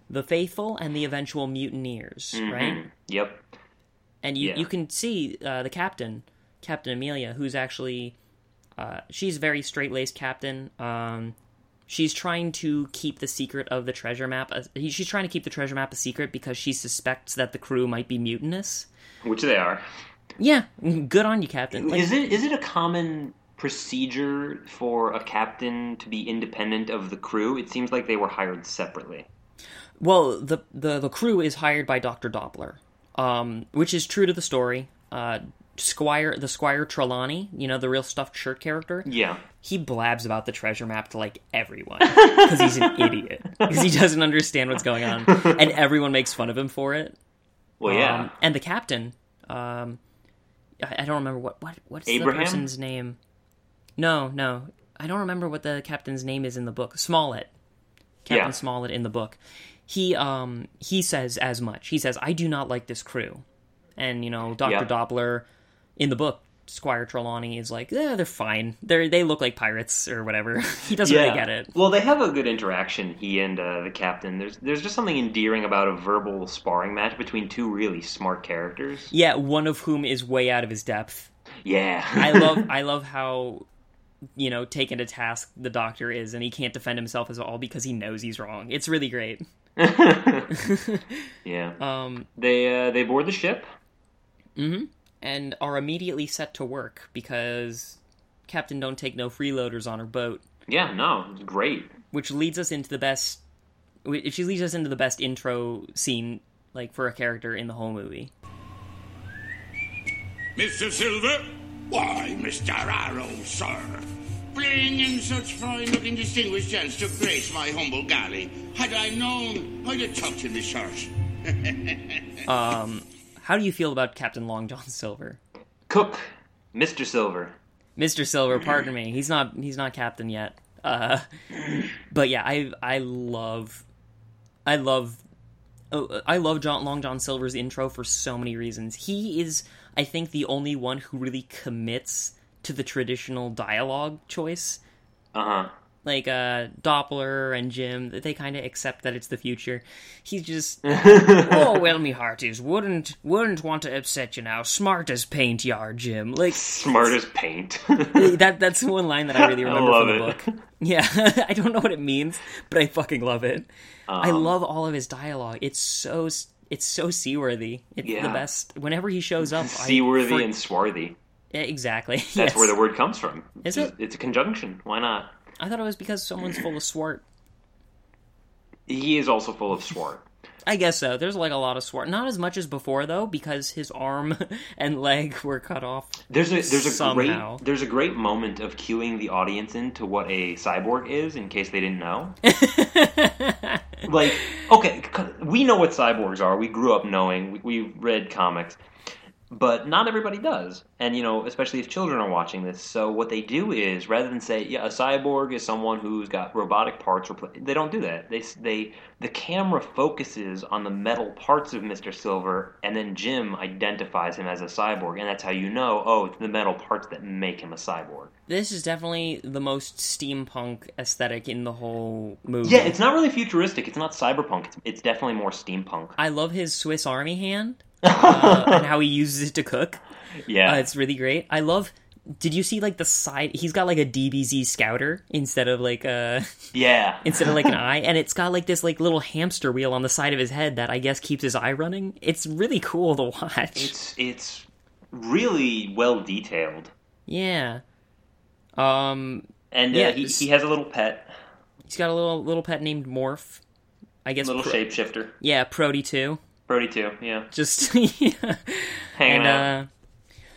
the faithful and the eventual mutineers, right? Mhm. Yep. And you Yeah. you can see uh, the captain, Captain Amelia, who's actually uh, she's a very straight-laced captain. Um, she's trying to keep the secret of the treasure map. A, she's trying to keep the treasure map a secret because she suspects that the crew might be mutinous. Which they are. Yeah, good on you, Captain. Like, is it is it a common procedure for a captain to be independent of the crew? It seems like they were hired separately. Well, the the the crew is hired by Doctor Doppler, um, which is true to the story. Uh, Squire, the Squire Trelawney, you know the real stuffed shirt character. Yeah. He blabs about the treasure map to like everyone because he's an idiot because he doesn't understand what's going on, and everyone makes fun of him for it. Well, yeah. Um, and the captain, um, I, I don't remember what what what's Abraham? the person's name. No, no, I don't remember what the captain's name is in the book. Smollett, Captain Yeah. Smollett in the book. He um he says as much. He says, "I do not like this crew," and you know Doctor Yeah. Doppler in the book. Squire Trelawney is like, yeah, they're fine. They they look like pirates or whatever. he doesn't really get it. Well, they have a good interaction. He and uh, the captain. There's there's just something endearing about a verbal sparring match between two really smart characters. Yeah, one of whom is way out of his depth. Yeah. I love I love how you know taken to task the doctor is and he can't defend himself as all because he knows he's wrong. It's really great. yeah. Um, They uh, they board the ship. And are immediately set to work because Captain Don't Take No Freeloaders on her boat, Yeah, no, it's great. which leads us into the best. She leads us into the best intro scene, like for a character in the whole movie. Mr. Silver? Why, Mr. Arrow, sir. Bring in such fine-looking distinguished gents to grace my humble galley. Had I known, I'd have tucked in my shirt. How do you feel about Captain Long John Silver? Cook, Mr. Silver. Mr. Silver, pardon me. He's not he's not captain yet. Uh, but yeah, I I love I love oh, I love John Long John Silver's intro for so many reasons. He is I think the only one who really commits to the traditional dialogue choice. Uh huh. Like uh Doppler and Jim, they kind of accept that it's the future. He's just oh well, me hearties wouldn't wouldn't want to upset you now. Smart as paint, yar Jim. Like Smart as paint. that that's the one line that I really remember love from the it. book. Yeah, I don't know what it means, but I fucking love it. I Um, love all of his dialogue. It's so it's so seaworthy. It's the best. Whenever he shows up, Seaworthy I, for- and swarthy. Exactly. That's yes. where the word comes from. Is It's- it? It's a conjunction. Why not? I thought it was because someone's full of swart. He is also full of swart. I guess so. There's like a lot of swart. Not as much as before though, because his arm and leg were cut off. There's a there's a Somehow. great there's a great moment of cueing the audience into what a cyborg is in case they didn't know. like okay, we know what cyborgs are. We grew up knowing. We, we read comics, but not everybody does. And you know, especially if children are watching this. So what they do is rather than say, yeah, a cyborg is someone who's got robotic parts. Repl-, they don't do that. They they the camera focuses on the metal parts of Mister Silver, and then Jim identifies him as a cyborg, and that's how you know. Oh, it's the metal parts that make him a cyborg. This is definitely the most steampunk aesthetic in the whole movie. Yeah, it's not really futuristic. It's not cyberpunk. It's, it's definitely more steampunk. I love his Swiss Army hand uh, and how he uses it to cook. Yeah, Uh, it's really great. I love. Did you see like the side? He's got like a DBZ Scouter instead of like a yeah. instead of like an eye, and it's got like this like little hamster wheel on the side of his head that I guess keeps his eye running. It's really cool to watch. It's it's really well detailed, yeah. Um, and Yeah, uh, he, he has a little pet, he's got a little little pet named Morph. I guess. little Pro- shapeshifter. Yeah, Prody too. Brody too. Yeah, Just yeah. hanging and out. uh,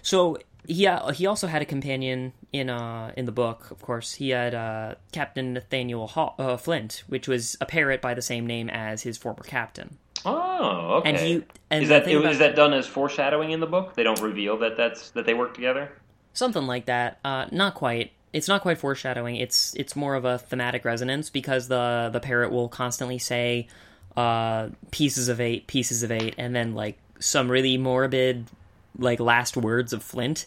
so yeah, he also had a companion in uh in the book. Of course, he had uh, Captain Nathaniel uh, Flint, which was a parrot by the same name as his former captain. oh, okay. and he- and is that thing about- is that done as foreshadowing in the book? They don't reveal that that's that they work together. Something like that. Uh, not quite. It's not quite foreshadowing. It's it's more of a thematic resonance because the the parrot will constantly say uh, pieces of eight, pieces of eight, and then like some really morbid like last words of Flint.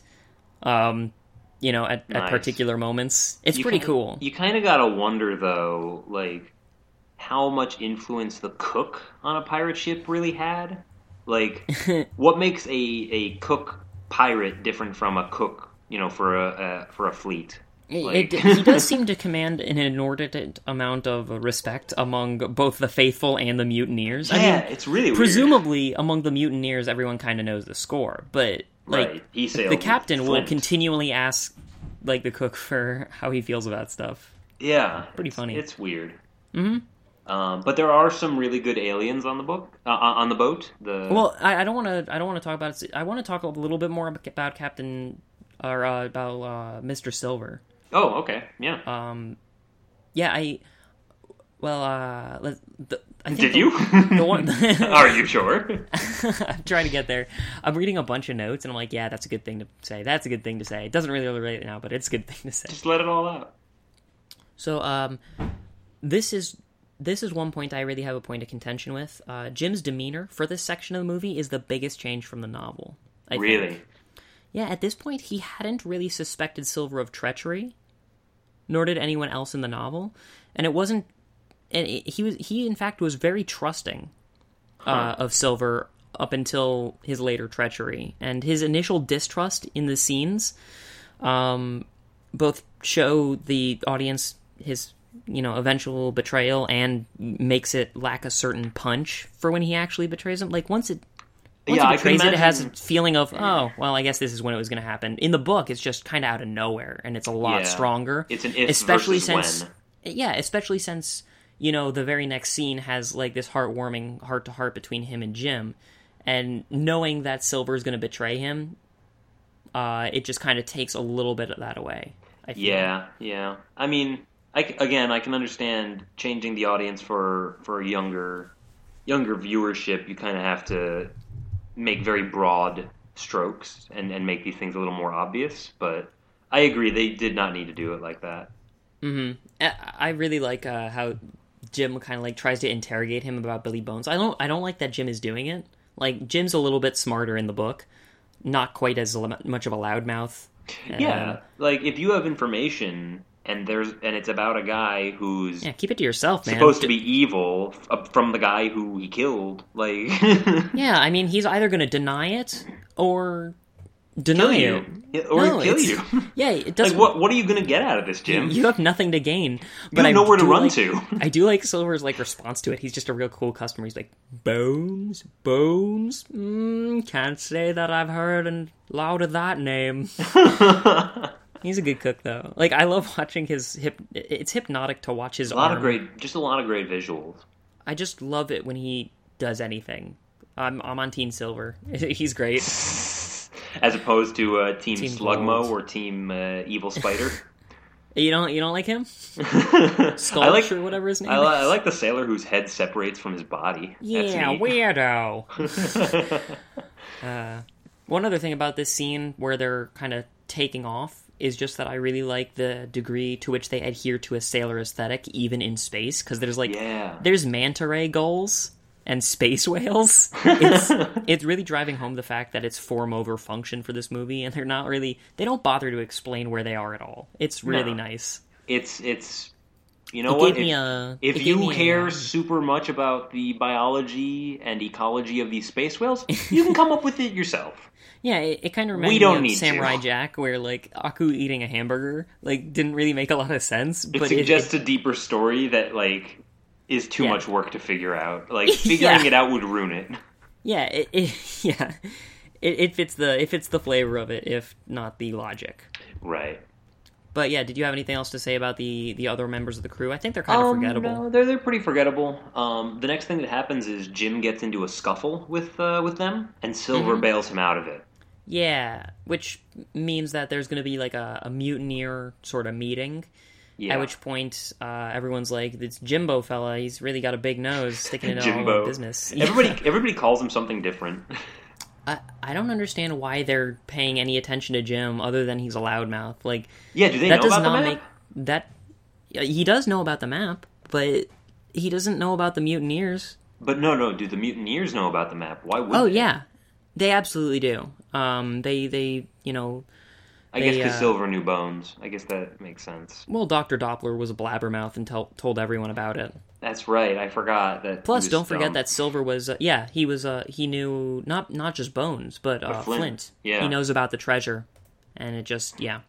Um, you know, at, at particular moments, it's You pretty kinda- cool. You kind of gotta wonder though, like how much influence the cook on a pirate ship really had. Like, what makes a a cook pirate different from a cook, you know, for a, a for a fleet? Like- it- he does seem to command an inordinate amount of respect among both the faithful and the mutineers. I yeah, mean, it's really weird. presumably among the mutineers, everyone kind of knows the score, but like right. The captain will continually ask like the cook for how he feels about stuff. Yeah, Pretty it's- funny. It's weird. Mm-hmm. Um, but there are some really good aliens on the book uh, on the boat. The Well, I, I don't want to. I don't want to talk about it. I want to talk a little bit more about Captain or uh, about uh, Mister Silver. Oh, okay, yeah. Um, yeah, I. Well, uh, let, the, I think Did the- you? The one, are you sure? I'm trying to get there. I'm reading a bunch of notes, and I'm like, yeah, that's a good thing to say. That's a good thing to say. It doesn't really relate now, but it's a good thing to say. Just let it all out. So, um, this is this is one point I really have a point of contention with. Uh, Jim's demeanor for this section of the movie is the biggest change from the novel. I Really? Think. Yeah, at this point, he hadn't really suspected Silver of treachery, nor did anyone else in the novel, and it wasn't. And it, he was he in fact was very trusting uh, of Silver up until his later treachery, and his initial distrust in the scenes, um, both show the audience his you know, eventual betrayal and makes it lack a certain punch for when he actually betrays him. Like once it once Yeah, I he can betrays it, it has a feeling of oh well, I guess this is when it was going to happen. In the book, it's just kind of out of nowhere, and it's a lot Yeah. stronger. It's an if especially since when. yeah, especially since you know the very next scene has like this heartwarming heart to heart between him and Jim, and knowing that Silver is going to betray him, uh, it just kind of takes a little bit of that away. I feel. Yeah, yeah. I mean, I again, I can understand changing the audience for for a younger younger viewership. You kind of have to make very broad strokes and and make these things a little more obvious. But I agree, they did not need to do it like that. I I really like uh, how Jim kind of like tries to interrogate him about Billy Bones. I don't I don't like that Jim is doing it. Like Jim's a little bit smarter in the book, not quite as much of a loudmouth. Yeah, Um, like if you have information and there's and it's about a guy who's yeah. Keep it to yourself, man. supposed to be evil f- from the guy who he killed, like Yeah, I mean, he's either going to deny it or deny you it. Or No, kill you. Yeah, it doesn't. what? What are you gonna get out of this, Jim? You have nothing to gain. But have I nowhere to run like- to. I do like Silver's like response to it. He's just a real cool customer. He's like, Bones, Bones. Mm, can't say that I've heard and loud of that name. He's a good cook though. Like I love watching his hip. It's hypnotic to watch his a lot arm. of great, just a lot of great visuals. I just love it when he does anything. I'm I'm on Team Silver. He's great. As opposed to uh, Team, Team Slugmo or Team uh, Evil Spider. You don't you don't like him? I like or whatever his name I, is. I like the sailor whose head separates from his body. That's Yeah, weirdo. uh, one other thing about this scene where they're kind of taking off is just that I really like the degree to which they adhere to a sailor aesthetic, even in space. Because there's like, Yeah. there's manta ray gulls and space whales. It's it's really driving home the fact that it's form over function for this movie, and they're not really they don't bother to explain where they are at all. It's really No. nice. It's it's you know It what? if, a- if you me a, care um, super much about the biology and ecology of these space whales, you can come up with it yourself. Yeah, it, it kind of don't me of Samurai to. Jack, where like Aku eating a hamburger like didn't really make a lot of sense. It but suggests it, a deeper story that like is too Yeah. much work to figure out. Like figuring Yeah. it out would ruin it. yeah, it, it yeah, it, it fits the it fits the flavor of it, if not the logic. Right. But yeah, did you have anything else to say about the the other members of the crew? I think they're kind of Um, forgettable. No, they're they're pretty forgettable. Um, the next thing that happens is Jim gets into a scuffle with uh, with them, and Silver Mm-hmm. bails him out of it. Yeah, which means that there's going to be like a, a mutineer sort of meeting. Yeah. At which point, uh, everyone's like, "It's Jimbo fella. He's really got a big nose sticking into all Jimbo the business." Everybody everybody calls him something different. I, I don't understand why they're paying any attention to Jim other than he's a loudmouth. Like yeah, do they that know does about not the make map? that. He does know about the map, but he doesn't know about the mutineers. But no, no. Do the mutineers know about the map? Why would? Oh they? yeah, they absolutely do. Um, they they you know, I guess because uh, Silver knew Bones. I guess that makes sense. well, Doctor Doppler was a blabbermouth and tell, told everyone about it. That's right. I forgot that. Plus, don't forget dumb. that Silver was uh, yeah he was uh he knew not not just Bones but uh, Flint. Flint. Yeah. he knows about the treasure, and it just yeah.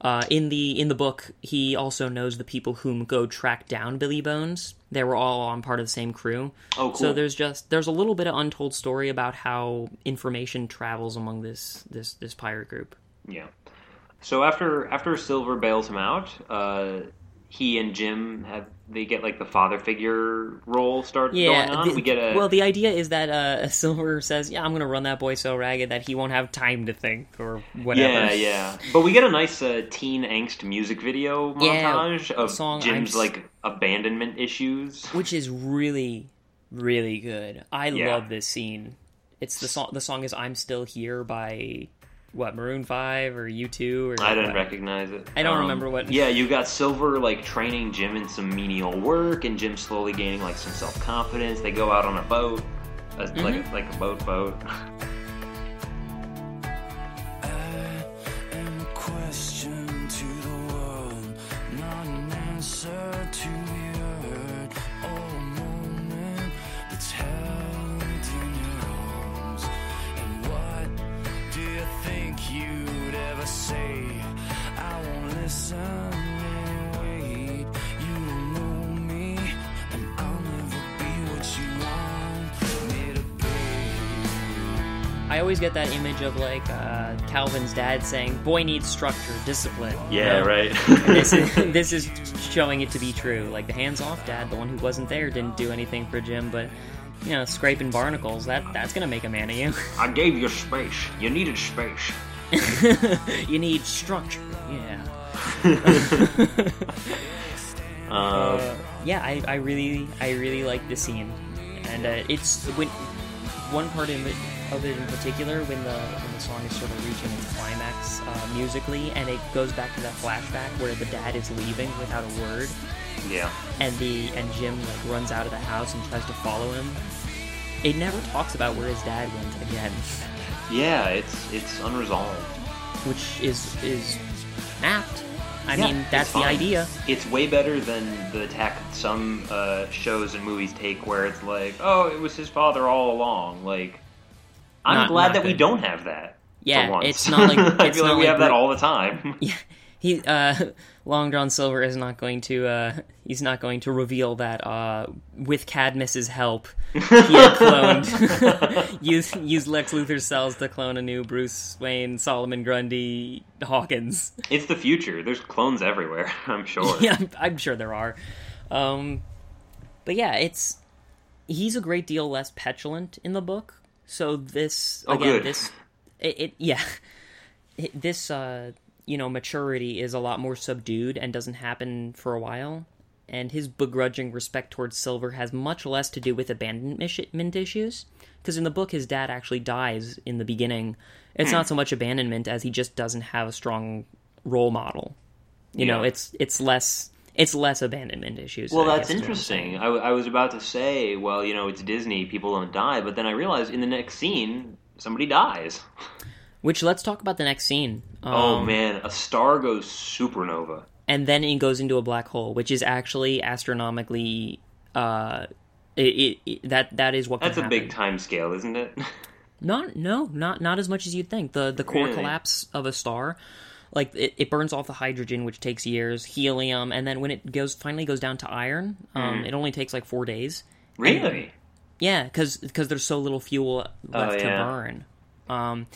Uh, in the in the book, he also knows the people whom go track down Billy Bones. They were all on part of the same crew. Oh, cool. So there's just there's a little bit of untold story about how information travels among this this this pirate group. Yeah. So after after Silver bails him out, uh, he and Jim have they get like the father figure role start Yeah, going on. the- we get a well. The idea is that uh, Silver says, "Yeah, I'm going to run that boy so ragged that he won't have time to think or whatever." yeah yeah. But we get a nice uh, teen angst music video Yeah, montage of song Jim's I'm like abandonment issues. which is really, really good. I Yeah. love this scene. It's the song. The song is "I'm Still Here" by what Maroon Five or U two or I didn't what? recognize it. Um, I don't remember what- Yeah, you got Silver like training Jim in some menial work, and Jim slowly gaining like some self confidence. They go out on a boat, a, Mm-hmm. like like a boat boat. I always get that image of like uh, Calvin's dad saying, "Boy needs structure, discipline." you Yeah, know? right. This is this is showing it to be true. Like the hands-off dad, the one who wasn't there, didn't do anything for Jim, but you know, scraping barnacles that that's gonna make a man of you. I gave you space. You needed space. you need structure. Yeah. Um, Uh, yeah, I, I really I really like the scene, and uh, it's when one part of it, of it in particular when the when the song is sort of reaching its climax uh, musically, and it goes back to that flashback where the dad is leaving without a word, yeah. and the and Jim like runs out of the house and tries to follow him. It never talks about where his dad went again, Yeah, it's it's unresolved. which is is apt. I Yeah, mean, that's the idea. It's way better than the tack some uh, shows and movies take, where it's like, oh, it was his father all along. Like, I'm Not- glad not that we don't have that. for Yeah, once. it's not like- I feel like not we like have that all the time. Yeah, he uh, Long John Silver is not going to uh, he's not going to reveal that uh, with Cadmus's help he had cloned used used Lex Luthor's cells to clone a new Bruce Wayne, Solomon Grundy, Hawkins. it's the future. There's clones everywhere. I'm sure. Yeah, I'm, I'm sure there are. Um, but yeah, it's he's a great deal less petulant in the book. So this Oh, again, good. this it, it yeah, it, this uh you know maturity is a lot more subdued and doesn't happen for a while. And his begrudging respect towards Silver has much less to do with abandonment issues. Because in the book, his dad actually dies in the beginning. It's not so much abandonment as he just doesn't have a strong role model. You know, it's it's less it's less abandonment issues. Well, I that's guess is what I'm interesting. I, w- I was about to say, well, you know, it's Disney, people don't die, but then I realized in the next scene, somebody dies. Which let's talk about the next scene. oh Um, man, a star goes supernova. and then it goes into a black hole, which is actually astronomically. Uh, it, it, it- that that is what That's a big happen. time scale, isn't it? Not no, not not as much as you'd think. The the core Really? collapse of a star, like it, it burns off the hydrogen, which takes years, helium, and then when it goes finally goes down to iron, um, it only takes like four days. really? Yeah, because there's so little fuel left to Oh, yeah. burn. Um,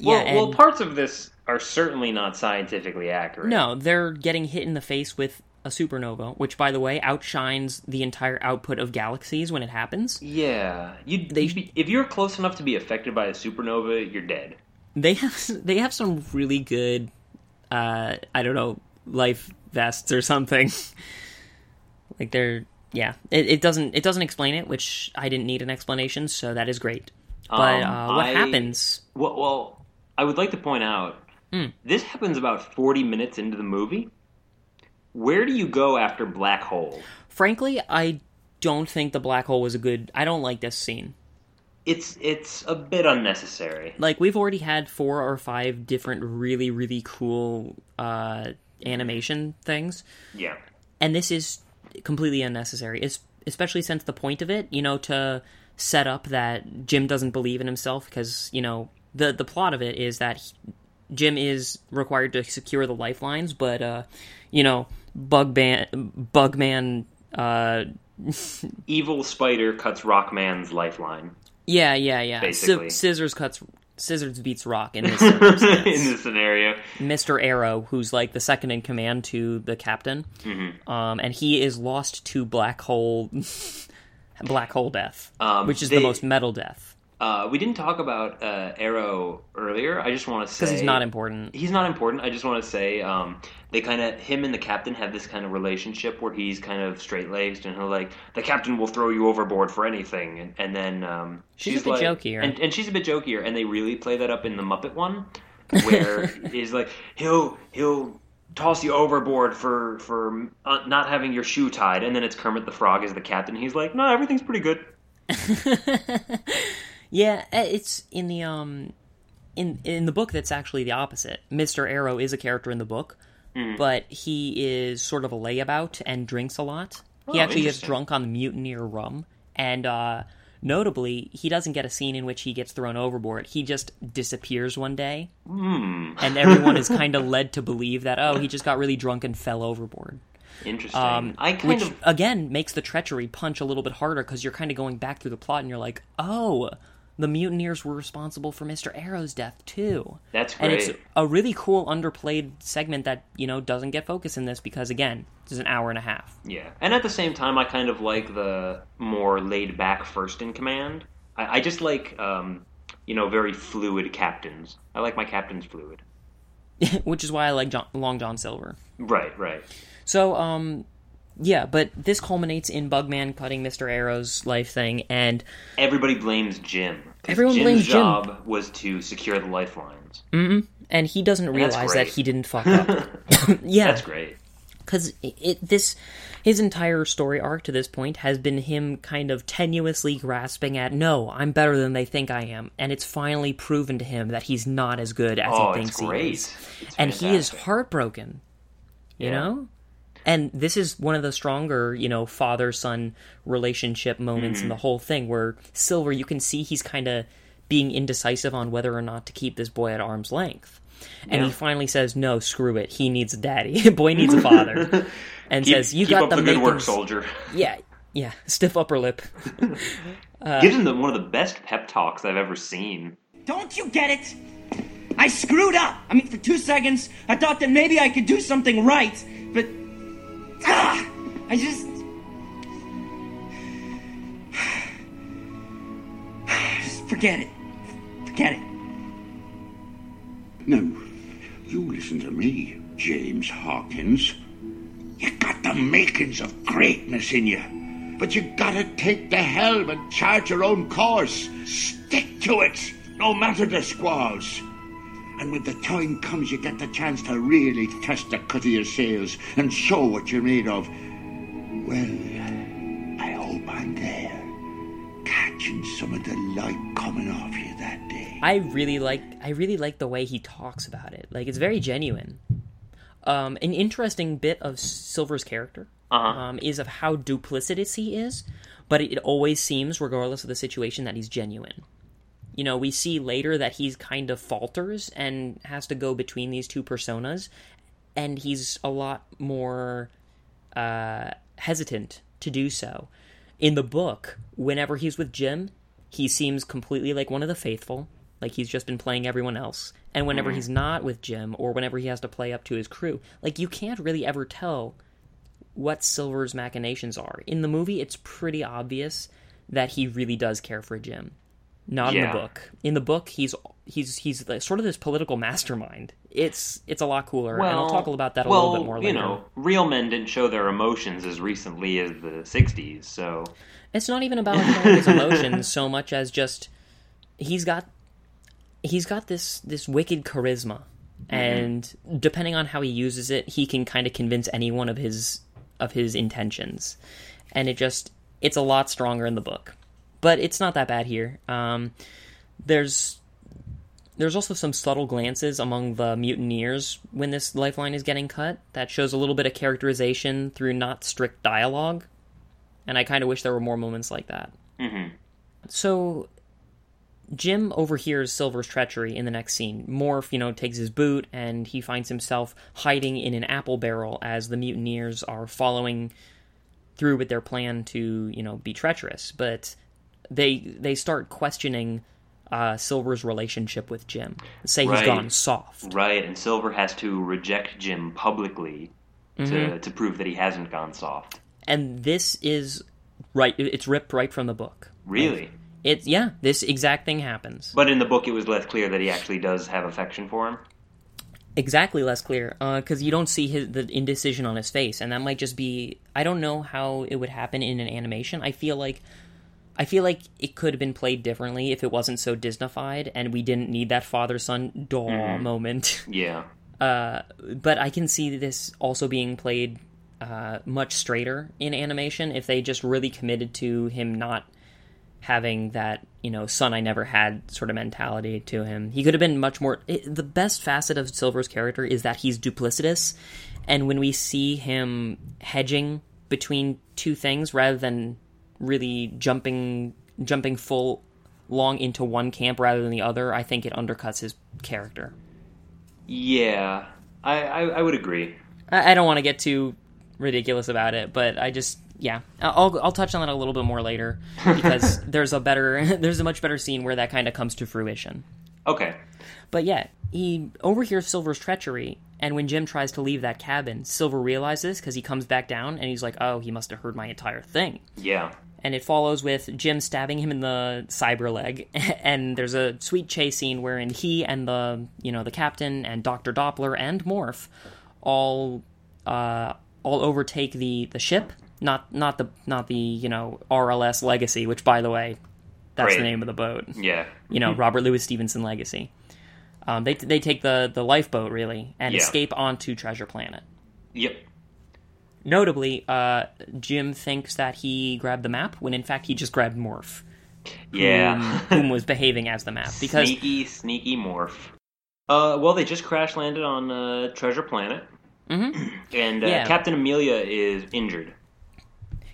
Well, well, parts of this are certainly not scientifically accurate. no, they're getting hit in the face with a supernova, which, by the way, outshines the entire output of galaxies when it happens. Yeah, you. They- They, if you're close enough to be affected by a supernova, you're dead. They have they have some really good, uh, I don't know, life vests or something. like they're yeah, it, it doesn't it doesn't explain it, which I didn't need an explanation, so that is great. But Um, uh, what I- happens? Well, well, I would like to point out Hmm. this happens about 40 minutes into the movie. Where do you go after Black Hole? Frankly, I don't think the black hole was a good. I don't like this scene. It's it's a bit unnecessary. like we've already had four or five different really really cool uh animation things Yeah. and this is completely unnecessary it's especially since the point of it you know to set up that jim doesn't believe in himself because you know the the plot of it is that he- jim is required to secure the lifelines but uh you know bugman bugman uh Evil spider cuts Rockman's lifeline yeah yeah yeah Basically. Sci- scissors cuts scissors beats rock in this in this scenario. Mr. Arrow, who's like the second in command to the captain, Mm-hmm. um, and he is lost to black hole, black hole death, Um, which is they- the most metal death Uh, we didn't talk about uh, Arrow earlier. I just want to say because he's not important. He's not important. I just want to say um, they kind of him and the captain have this kind of relationship where he's kind of straight laced and he'll like the captain will throw you overboard for anything, and, and then um, She's a bit like, jokier. and, and she's a bit jokier, and they really play that up in the Muppet one, where he's like he'll he'll toss you overboard for for uh, not having your shoe tied, and then it's Kermit the Frog as the captain. He's like, no, everything's pretty good. Yeah, eh, it's in the um, in in the book that's actually the opposite. Mr. Arrow is a character in the book, Hmm. but he is sort of a layabout and drinks a lot. He Oh, actually gets drunk on the mutineer rum, and uh, notably, he doesn't get a scene in which he gets thrown overboard. He just disappears one day, Hmm. and everyone is kind of led to believe that oh, he just got really drunk and fell overboard. Interesting. Um, I kind which of again makes the treachery punch a little bit harder because you're kind of going back through the plot and you're like, oh, the mutineers were responsible for Mr. Arrow's death too. That's great. And it's a really cool underplayed segment that, you know, doesn't get focus in this because again, this is an hour and a half. Yeah, and at the same time, I kind of like the more laid back first in command. I, I just like, um, you know, very fluid captains. I like my captains fluid. Which is why I like John, Long John Silver. Right, right. So, um, yeah, but this culminates in Bugman cutting Mr. Arrow's life thing, and Everybody blames Jim. Everyone Jim's blames Jim. job was to secure the lifelines. Mm-hmm. And he doesn't realize that he didn't fuck up. yeah, That's great. because this his entire story arc to this point has been him kind of tenuously grasping at no i'm better than they think i am and it's finally proven to him that he's not as good as Oh, he thinks he is It's and he is heartbroken you Yeah. know and this is one of the stronger you know father son relationship moments Mm-hmm. in the whole thing where silver you can see he's kind of being indecisive on whether or not to keep this boy at arm's length and he finally says no screw it he needs a daddy boy needs a father and Keep, says you keep got up the, the good work, soldier. yeah yeah stiff upper lip Uh, Gives him the, one of the best pep talks I've ever seen. Don't you get it? I screwed up. I mean, for two seconds, I thought that maybe I could do something right, but. Ah! I just. Just forget it. Forget it. No, you listen to me, James Hawkins. You got the makings of greatness in you. But you gotta take the helm and chart your own course. Stick to it, no matter the squalls. And when the time comes, you get the chance to really test the cut of your sails and show what you're made of. Well, I hope I'm there, catching some of the light coming off you that day. i really like i really like the way he talks about it like it's very genuine um, an interesting bit of silver's character Uh-huh. um, is of how duplicitous he is but it always seems regardless of the situation that he's genuine you know we see later that he's kind of falters and has to go between these two personas. And he's a lot more uh, hesitant to do so. In the book whenever he's with jim he seems completely like one of the faithful. Like he's just been playing everyone else. And whenever he's not with jim or whenever he has to play up to his crew like you can't really ever tell what Silver's machinations are. In the movie, it's pretty obvious that he really does care for Jim. Not in the book. In the book, he's he's he's sort of this political mastermind. It's it's a lot cooler, and I'll talk about that a well, little bit more you later. know, real men didn't show their emotions as recently as the '60s, so It's not even about his emotions so much as just he's got he's got this this wicked charisma, mm-hmm. and depending on how he uses it, he can kind of convince anyone of his of his intentions, and it just it's a lot stronger in the book, but it's not that bad here. Um, there's there's also some subtle glances among the mutineers when this lifeline is getting cut that shows a little bit of characterization through not strict dialogue and I kind of wish there were more moments like that. Mhm. So Jim overhears Silver's treachery in the next scene. Morph, you know, takes his boot and he finds himself hiding in an apple barrel as the mutineers are following through with their plan to, you know, be treacherous. But they they start questioning uh, Silver's relationship with Jim. Say he's gone soft. right. And Silver has to reject Jim publicly Mm-hmm. to to prove that he hasn't gone soft. And this is right it's ripped right from the book. Really, It's yeah, this exact thing happens. but in the book, it was less clear that he actually does have affection for him. exactly less clear because you don't see his the indecision on his face and that might just be i don't know how it would happen in an animation i feel like i feel like it could have been played differently if it wasn't so disneyfied and we didn't need that father son daw moment. Yeah, but i can see this also being played uh, much straighter in animation if they just really committed to him not having that you know son i never had sort of mentality to him. He could have been much more it, the best facet of silver's character is that he's duplicitous and when we see him hedging between two things rather than really jumping jumping full long into one camp rather than the other i think it undercuts his character yeah, I I, I would agree. I, I don't want to get too ridiculous about it, but I just yeah, I'll I'll touch on that a little bit more later because there's a better there's a much better scene where that kind of comes to fruition. Okay. But yeah, he overhears Silver's treachery, and when Jim tries to leave that cabin, Silver realizes because he comes back down and he's like, "Oh, he must have heard my entire thing." Yeah. And it follows with Jim stabbing him in the cyber leg, and there's a sweet chase scene wherein he and the you know the captain and Doctor Doppler and Morph all uh, all overtake the the ship. Not not the not the you know RLS Legacy, which by the way, that's Great. the name of the boat Yeah. you know Robert Louis Stevenson legacy. Um, they they take the the lifeboat really and Yeah. escape onto Treasure Planet. Yep. Notably, uh, Jim thinks that he grabbed the map when in fact he just grabbed Morph, Yeah. whom was behaving as the map because sneaky, sneaky morph. Uh, well, they just crash landed on uh, Treasure Planet, mm-hmm. and uh, Yeah. Captain Amelia is injured.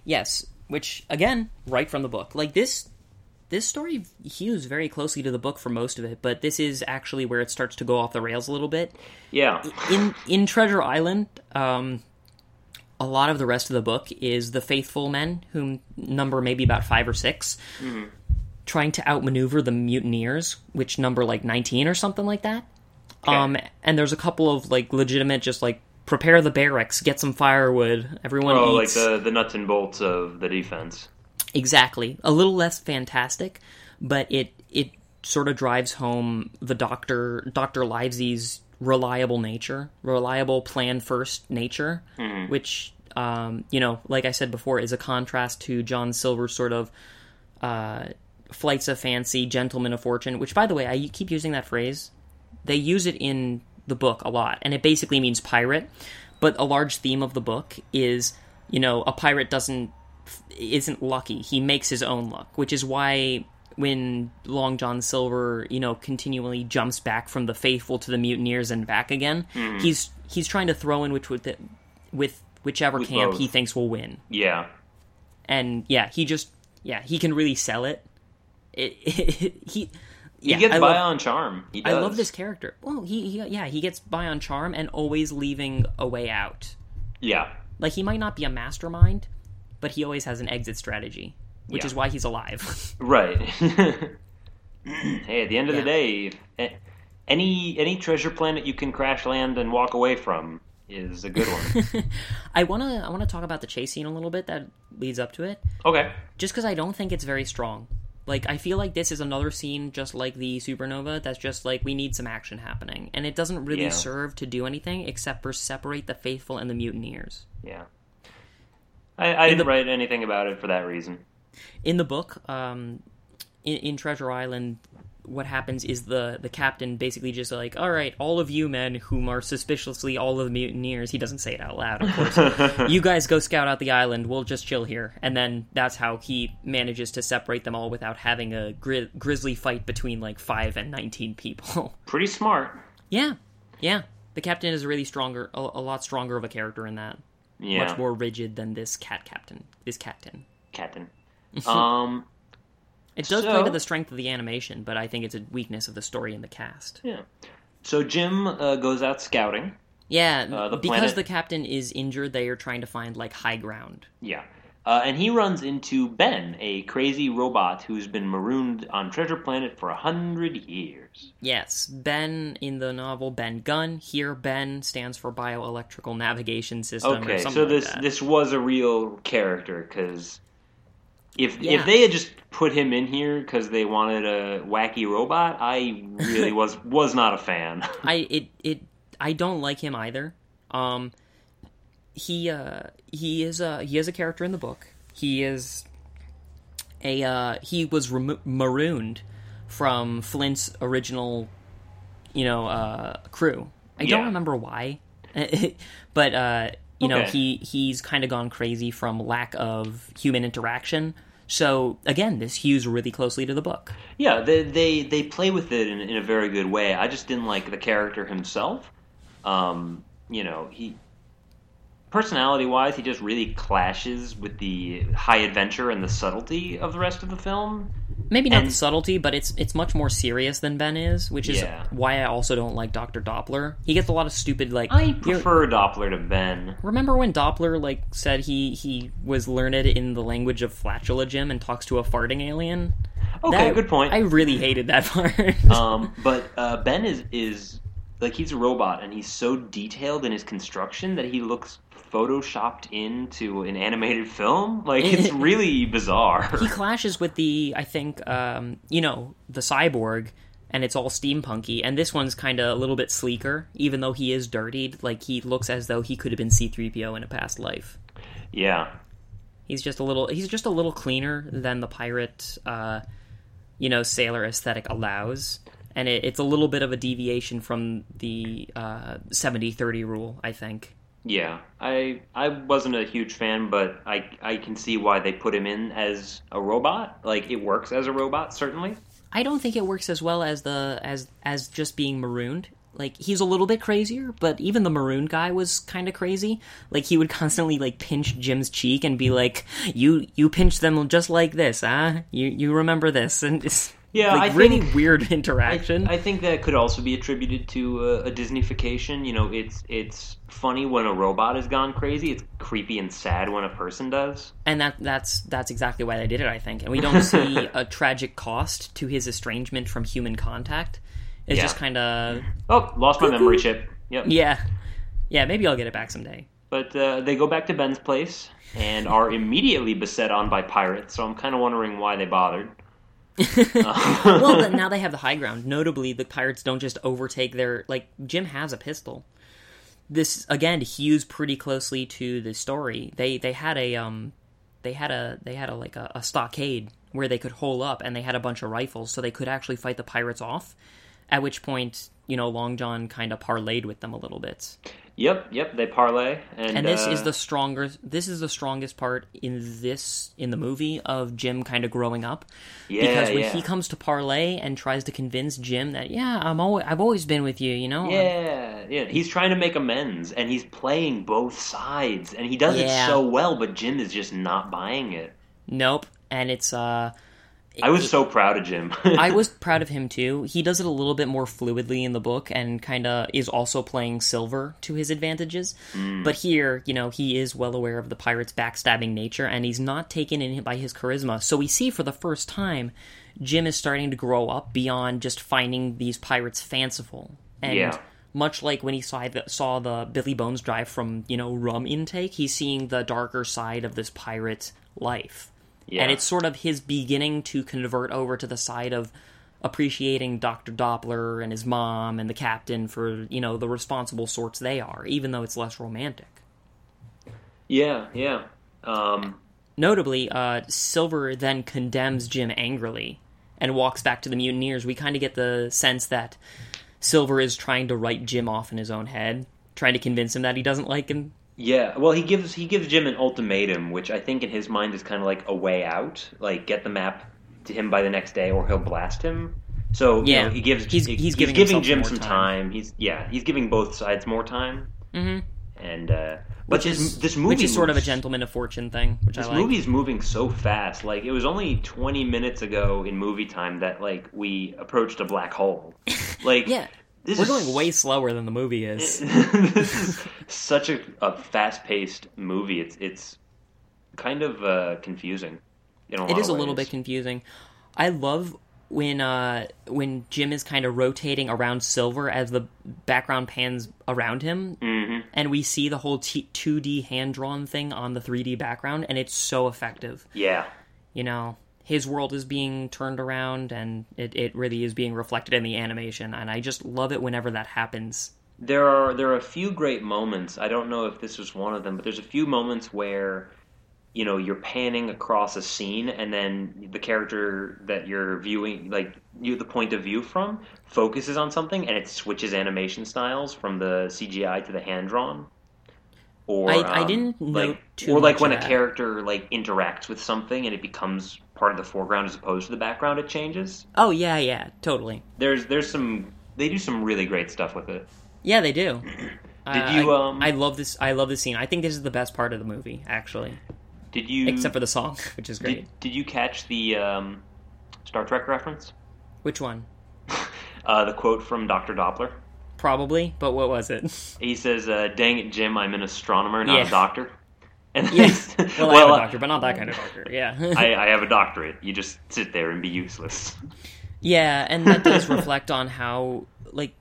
yes, which again, right from the book, like this. This story hews very closely to the book for most of it, but this is actually where it starts to go off the rails a little bit. Yeah. in in Treasure Island, um, a lot of the rest of the book is the faithful men, whom number maybe about five or 6 trying to outmaneuver the mutineers, which number like nineteen or something like that. Um, and there's a couple of like legitimate, just like prepare the barracks, get some firewood. Everyone Oh, like the the nuts and bolts of the defense. Exactly a little less fantastic, but it it sort of drives home the doctor Doctor Livesey's reliable nature, reliable plan first nature, which um, you know, like I said before, is a contrast to John Silver's sort of uh, flights of fancy, gentlemen of fortune. Which, by the way, I keep using that phrase. They use it in the book a lot, and it basically means pirate. But a large theme of the book is, you know, a pirate doesn't isn't lucky. He makes his own luck, which is why when Long John Silver, you know, continually jumps back from the faithful to the mutineers and back again, hmm. he's he's trying to throw in which with the, with whichever With camp both. he thinks will win. Yeah. And yeah, he just yeah, he can really sell it. It, he He yeah, gets I by love, on charm. He I love this character. Well, he, he yeah, he gets by on charm and always leaving a way out. Yeah. Like he might not be a mastermind, but he always has an exit strategy, which Yeah. is why he's alive. Right. hey, at the end of Yeah. the day, any any treasure planet you can crash land and walk away from is a good one. I wanna I wanna talk about the chase scene a little bit that leads up to it, okay. just because I don't think it's very strong. Like I feel like this is another scene just like the supernova that's just like we need some action happening, and it doesn't really Yeah. serve to do anything except for separate the faithful and the mutineers. Yeah. I, I didn't the- write anything about it for that reason. in the book, um, in, in Treasure Island, what happens is the the captain basically just like, all right, all of you men whom are suspiciously all of the mutineers. He doesn't say it out loud, of course. you guys go scout out the island. We'll just chill here, and then that's how he manages to separate them all without having a gri- grisly fight between like five and nineteen people. Pretty smart. yeah, yeah. The captain is really stronger, a, a lot stronger of a character in that. Yeah. Much more rigid than this cat captain. This captain. Captain. Um. It does So- play to the strength of the animation, but I think it's a weakness of the story and the cast. Yeah. So Jim uh, goes out scouting. Yeah, Uh, the because planet- the captain is injured, they are trying to find like high ground. Yeah. Uh, and he runs into Ben, a crazy robot who's been marooned on Treasure Planet for a hundred years. Yes, Ben in the novel Ben Gunn. Here, Ben stands for Bioelectrical Navigation System. or Okay, something so like this that. this was a real character because if Yeah. if they had just put him in here because they wanted a wacky robot, I really was was not a fan. I it it I don't like him either. Um, he uh he is a he is a character in the book. He is a uh he was remo- marooned from Flint's original, you know, uh crew. I don't remember why, but uh you know he he's kind of gone crazy from lack of human interaction. So again, this hews really closely to the book. yeah, they they they play with it in, in a very good way. I just didn't like the character himself. Um, you know, he personality wise, he just really clashes with the high adventure and the subtlety of the rest of the film. Maybe not And- the subtlety, but it's it's much more serious than Ben is, which is Yeah. why I also don't like Doctor Doppler. He gets a lot of stupid like. I prefer Doppler to Ben. Remember when Doppler like said he he was learned in the language of flatulogym and talks to a farting alien? Okay, That- good point. I really hated that part. um, but uh, Ben is is like he's a robot, and he's so detailed in his construction that he looks photoshopped into an animated film. Like it's really bizarre. he clashes with the I think um, you know the cyborg, and it's all steampunky. And this one's kind of a little bit sleeker, even though he is dirtied. Like he looks as though he could have been C three PO in a past life. yeah, He's just a little he's just a little cleaner than the pirate, uh, you know, sailor aesthetic allows. And it, it's a little bit of a deviation from the uh, 70-30 rule, I think. Yeah. I I wasn't a huge fan, but I I can see why they put him in as a robot. Like it works as a robot, certainly. I don't think it works as well as the as as just being marooned. Like he's a little bit crazier, but even the maroon guy was kind of crazy. Like he would constantly like pinch Jim's cheek and be like, "You you pinch them just like this, huh? You you remember this?" And it's Yeah, like I really think- weird I, interaction. I think that could also be attributed to a, a Disneyfication. You know, it's it's funny when a robot has gone crazy. It's creepy and sad when a person does. and that that's that's exactly why they did it i think and we don't see a tragic cost to his estrangement from human contact it's Yeah. just kind of Oh, lost my memory chip. Yep. yeah yeah maybe i'll get it back someday But uh, they go back to Ben's place and are immediately beset on by pirates. So I'm kind of wondering why they bothered. well but now they have the high ground. Notably the pirates don't just overtake their like jim has a pistol. This again hews pretty closely to the story. They they had a um they had a they had a like a, a stockade where they could hole up and they had a bunch of rifles so they could actually fight the pirates off at which point you know long john kind of parlayed with them a little bit Yep, yep. They parlay, and, and this uh, is the stronger this is the strongest part in this in the movie of jim kind of growing up yeah, because when yeah. he comes to parlay and tries to convince Jim that yeah, I'm always I've always been with you, you know. Yeah, yeah. He's trying to make amends, and he's playing both sides, and he does Yeah. it so well. But Jim is just not buying it. Nope. And it's uh I was so proud of Jim. I was proud of him too. He does it a little bit more fluidly in the book and kind of is also playing Silver to his advantages. Mm. But here, you know, he is well aware of the pirate's backstabbing nature and he's not taken in by his charisma. So we see for the first time Jim is starting to grow up beyond just finding these pirates fanciful. And Yeah. much like when he saw the, saw the Billy Bones drive from, you know, rum intake, he's seeing the darker side of this pirate life. Yeah. And it's sort of his beginning to convert over to the side of appreciating Dr. Doppler and his mom and the captain for, you know, the responsible sorts they are, even though it's less romantic. yeah, yeah. Um, Notably, uh, Silver then condemns Jim angrily and walks back to the mutineers. We kind of get the sense that Silver is trying to write Jim off in his own head, trying to convince him that he doesn't like him. Yeah. Well, he gives he gives Jim an ultimatum, which I think in his mind is kind of like a way out. Like get the map to him by the next day, or he'll blast him. So you Yeah. know, he gives He's- he- he's giving himself Jim some time. time. He's yeah, he's giving both sides more time. Mm-hmm. And uh, but Which this is, this movie which is sort of a gentleman of fortune thing, which This I like. movie is moving so fast. Like it was only 20 minutes ago in movie time that like we approached a black hole. Like yeah, this we're going way slower than the movie is. this is such a, a fast-paced movie. It's it's kind of uh, confusing. In a lot it is a little bit confusing. I love when uh when Jim is kind of rotating around Silver as the background pans around him, Mhm. and we see the whole 2D hand drawn thing on the 3D background, and it's so effective. Yeah, You know, his world is being turned around, and it, it really is being reflected in the animation, and I just love it whenever that happens. there are there are a few great moments. I don't know if this was one of them, but there's a few moments where you know you're panning across a scene and then the character that you're viewing like you the point of view from focuses on something and it switches animation styles from the CGI to the hand drawn or I- I um, didn't note like too or like when a character like interacts with something and it becomes part of the foreground as opposed to the background it changes Oh yeah, yeah, totally. there's there's some they do some really great stuff with it Yeah, they do. Did you, I, um, I love this. I love this scene. I think this is the best part of the movie, actually, did you except for the song, which is great. Did, did you catch the um, Star Trek reference? Which one? Uh, the quote from Dr. Doppler. Probably, but what was it? He says, uh, "Dang it, Jim, I'm an astronomer, not Yeah. a doctor." And Yes. he's- Well, I have a uh, doctor, but not that kind of doctor. Yeah. I, I have a doctorate. You just sit there and be useless. Yeah, and that does reflect on how, like,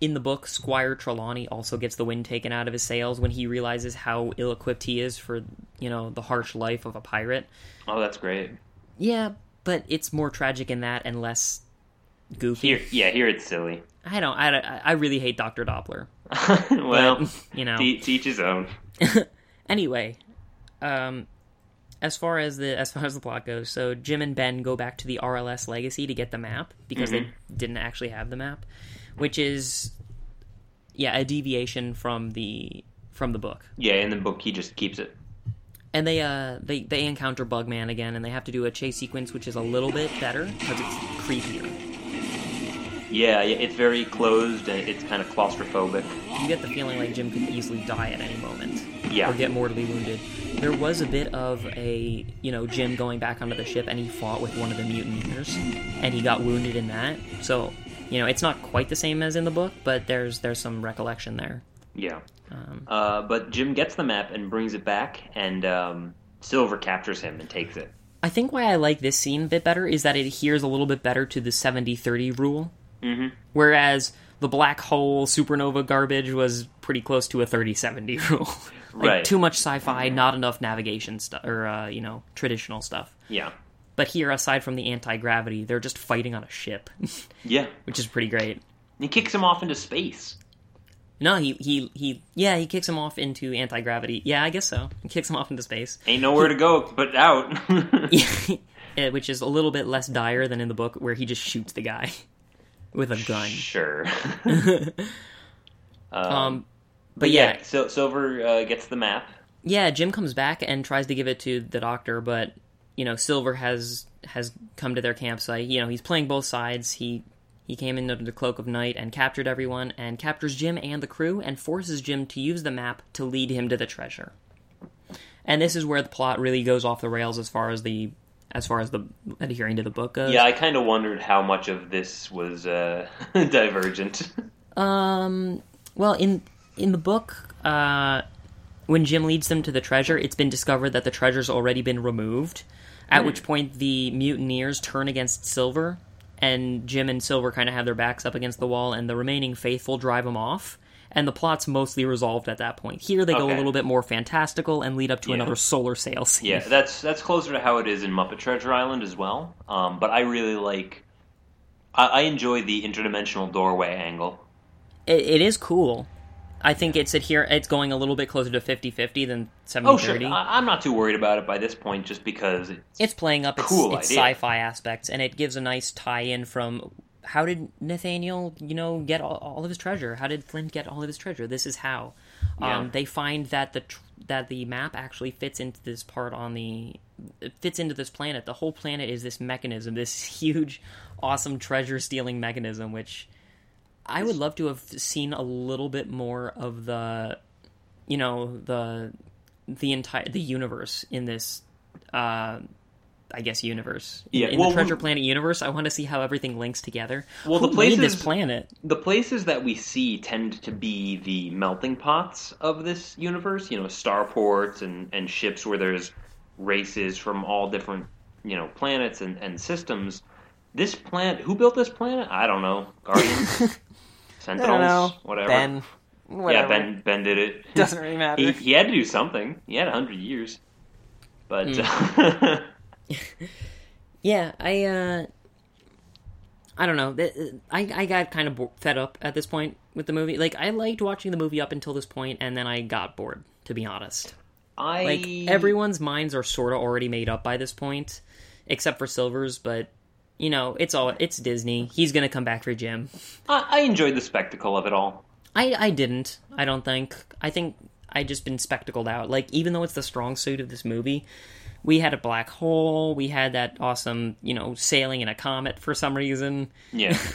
in the book, Squire Trelawney also gets the wind taken out of his sails when he realizes how ill equipped he is for, you know, the harsh life of a pirate. Oh, that's great. Yeah, but it's more tragic in that and less goofy. Here, yeah, here it's silly. I don't. I, I really hate Doctor Doppler. well, But, you know. to his own. Anyway, um, as far as the as far as the plot goes, so Jim and Ben go back to the RLS Legacy to get the map because they didn't actually have the map, which is yeah a deviation from the from the book. Yeah, in the book he just keeps it. And they uh they they encounter Bugman again, and they have to do a chase sequence which is a little bit better because it's creepier. Yeah, yeah, it's very closed and it's kind of claustrophobic. You get the feeling like Jim could easily die at any moment. Yeah. or get mortally wounded. There was a bit of a, you know, Jim going back onto the ship and he fought with one of the mutineers and he got wounded in that. So, you know, it's not quite the same as in the book, but there's there's some recollection there. Yeah. Um, Uh, but Jim gets the map and brings it back, and um, Silver captures him and takes it. I think why I like this scene a bit better is that it adheres a little bit better to the 70-30 rule. Mhm. Whereas the black hole supernova garbage was pretty close to a 30-70 rule. like Right. too much sci-fi, not enough navigation stuff or uh, you know, traditional stuff. Yeah. But here, aside from the anti gravity, they're just fighting on a ship, Yeah. which is pretty great. He kicks him off into space. No, he he he. Yeah, he kicks him off into anti gravity. Yeah, I guess so. He kicks him off into space, Ain't nowhere to go but out. Yeah, which is a little bit less dire than in the book, where he just shoots the guy with a gun. Sure. Um, but yeah, Sil- Silver uh, gets the map. yeah. Jim comes back and tries to give it to the doctor, but you know, Silver has has come to their campsite. You know, he's playing both sides. He he came in under the cloak of night and captured everyone, and captures Jim and the crew, and forces Jim to use the map to lead him to the treasure. And this is where the plot really goes off the rails as far as the as far as the adhering to the book goes. Yeah, I kind of wondered how much of this was uh, divergent. Um. Well, in in the book, uh, when Jim leads them to the treasure, it's been discovered that the treasure's already been removed. At which point, the mutineers turn against Silver, and Jim and Silver kind of have their backs up against the wall, and the remaining faithful drive them off. And the plot's mostly resolved at that point. Here, they go a little bit more fantastical and lead up to Yeah. another solar sail scene. Yeah, that's that's closer to how it is in Muppet Treasure Island as well. Um, but I really like. I, I enjoy the interdimensional doorway angle. It, it is cool. I think it's adhere. It's going a little bit closer to 50-50 than 70-30. Oh, sure. I, I'm not too worried about it by this point, just because it's, it's playing up its, Cool its sci-fi aspects and it gives a nice tie-in from how did nathaniel you know get all, all of his treasure? How did flint get all of his treasure? This is how. Yeah. um, they find that the tr- that the map actually fits into this part on the it fits into this planet. The whole planet is this mechanism this huge awesome treasure stealing mechanism which i would love to have seen a little bit more of the you know the the entire the universe in this uh I guess universe. In- Yeah, in, well, the Treasure we- Planet universe, I want to see how everything links together. Well, Who the made this places- planet? the places that we see tend to be the melting pots of this universe. You know, starports and and ships where there's races from all different you know planets and, and systems. This planet, who built this planet? I don't know. Guardians, Sentinels, whatever. Ben. yeah, Ben. Ben did it. Doesn't really matter. he, he had to do something. He had a hundred years, but Hmm. Yeah, I uh I don't know. I I got kind of fed up at this point with the movie. Like I liked watching the movie up until this point and then I got bored, to be honest. I Like everyone's minds are sort of already made up by this point except for Silver's, but you know, it's all it's Disney. He's going to come back for Jim. I, I enjoyed the spectacle of it all. I I didn't. I don't think. I think I just been spectacled out. Like even though it's the strong suit of this movie, we had a black hole. We had that awesome, you know, sailing in a comet for some reason. Yeah.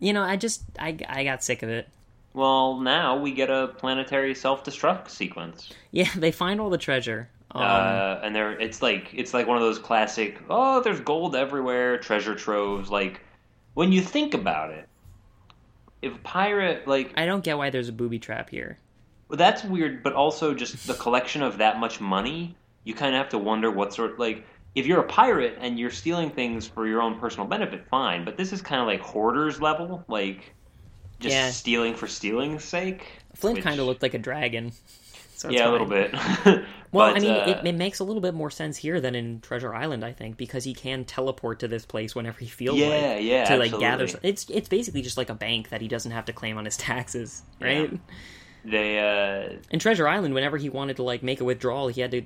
You know, I just I I got sick of it. well, now we get a planetary self-destruct sequence. Yeah, they find all the treasure. Um, uh, and there, it's like it's like one of those classic. Oh, there's gold everywhere, treasure troves. Like when you think about it, if a pirate like I don't get why there's a booby trap here. Well, that's weird, but also just the collection of that much money, you kind of have to wonder what sort like if you're a pirate and you're stealing things for your own personal benefit, fine. But this is kind of like hoarders level, like just Yeah. stealing for stealing's sake. Flint which- kind of looked like a dragon. So yeah, a little bit. Well, But, I mean, uh, it, it makes a little bit more sense here than in Treasure Island, I think, because he can teleport to this place whenever he feels Yeah, like yeah, to like gather. It's it's basically just like a bank that he doesn't have to claim on his taxes, right? Yeah. They uh, In Treasure Island, whenever he wanted to like make a withdrawal, he had to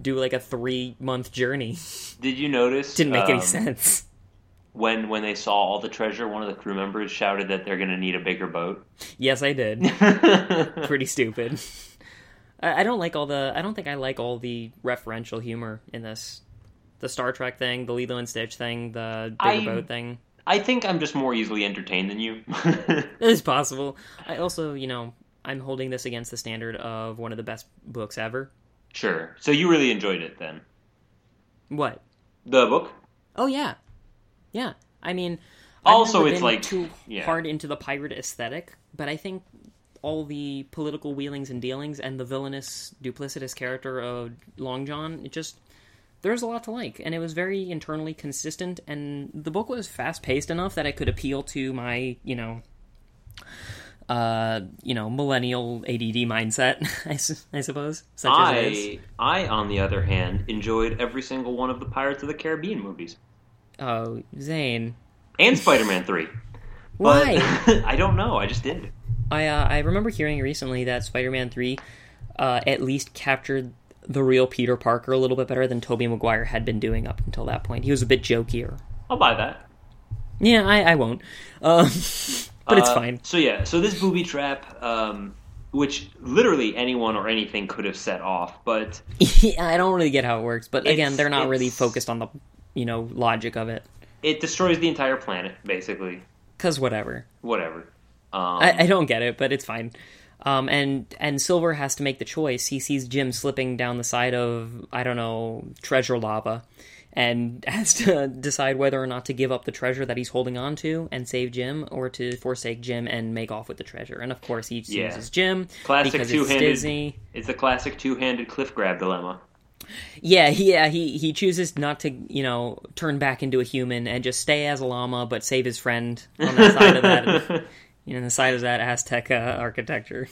do like a three month journey. did you notice? Didn't make any um, sense. when when they saw all the treasure. One of the crew members shouted that they're going to need a bigger boat. Yes, I did. Pretty stupid. I, I don't like all the. I don't think I like all the referential humor in this. The Star Trek thing, the Lilo and Stitch thing, the bigger I- boat thing. I think I'm just more easily entertained than you. It's possible. I also, you know, I'm holding this against the standard of one of the best books ever. sure. So you really enjoyed it then? What? The book? Oh yeah, yeah. I mean, I've Also, it's like- too yeah. hard into the pirate aesthetic, but I think all the political wheelings and dealings and the villainous, duplicitous character of Long John, it just there's a lot to like, and it was very internally consistent. And the book was fast paced enough that it could appeal to my, you know. Uh, you know, millennial ADD mindset, I, su- I suppose, such as it is. I, I, on the other hand, enjoyed every single one of the Pirates of the Caribbean movies Oh, Zane, and Spider-Man Three. why? But I don't know. I just did. I uh, I remember hearing recently that Spider-Man Three uh, at least captured the real Peter Parker a little bit better than Tobey Maguire had been doing up until that point. He was a bit jokier. I'll buy that. Yeah, I, I won't, um, but it's Uh, fine. So yeah, so this booby trap, um, which literally anyone or anything could have set off, but I don't really get how it works, but again, they're not really it's- focused on the you know logic of it. it destroys the entire planet, basically. Cause whatever. Whatever. Um, I, I don't get it, but it's fine. Um, and and Silver has to make the choice. He sees Jim slipping down the side of I don't know treasure lava, and has to decide whether or not to give up the treasure that he's holding on to and save Jim, or to forsake Jim and make off with the treasure. And of course, he Yeah. chooses Jim Classic because two-handed- Disney. it's the classic two-handed cliff grab dilemma. Yeah, yeah, he he chooses not to, you know, turn back into a human and just stay as a llama, but save his friend on the side of that, you know, the side of that Aztec uh, architecture.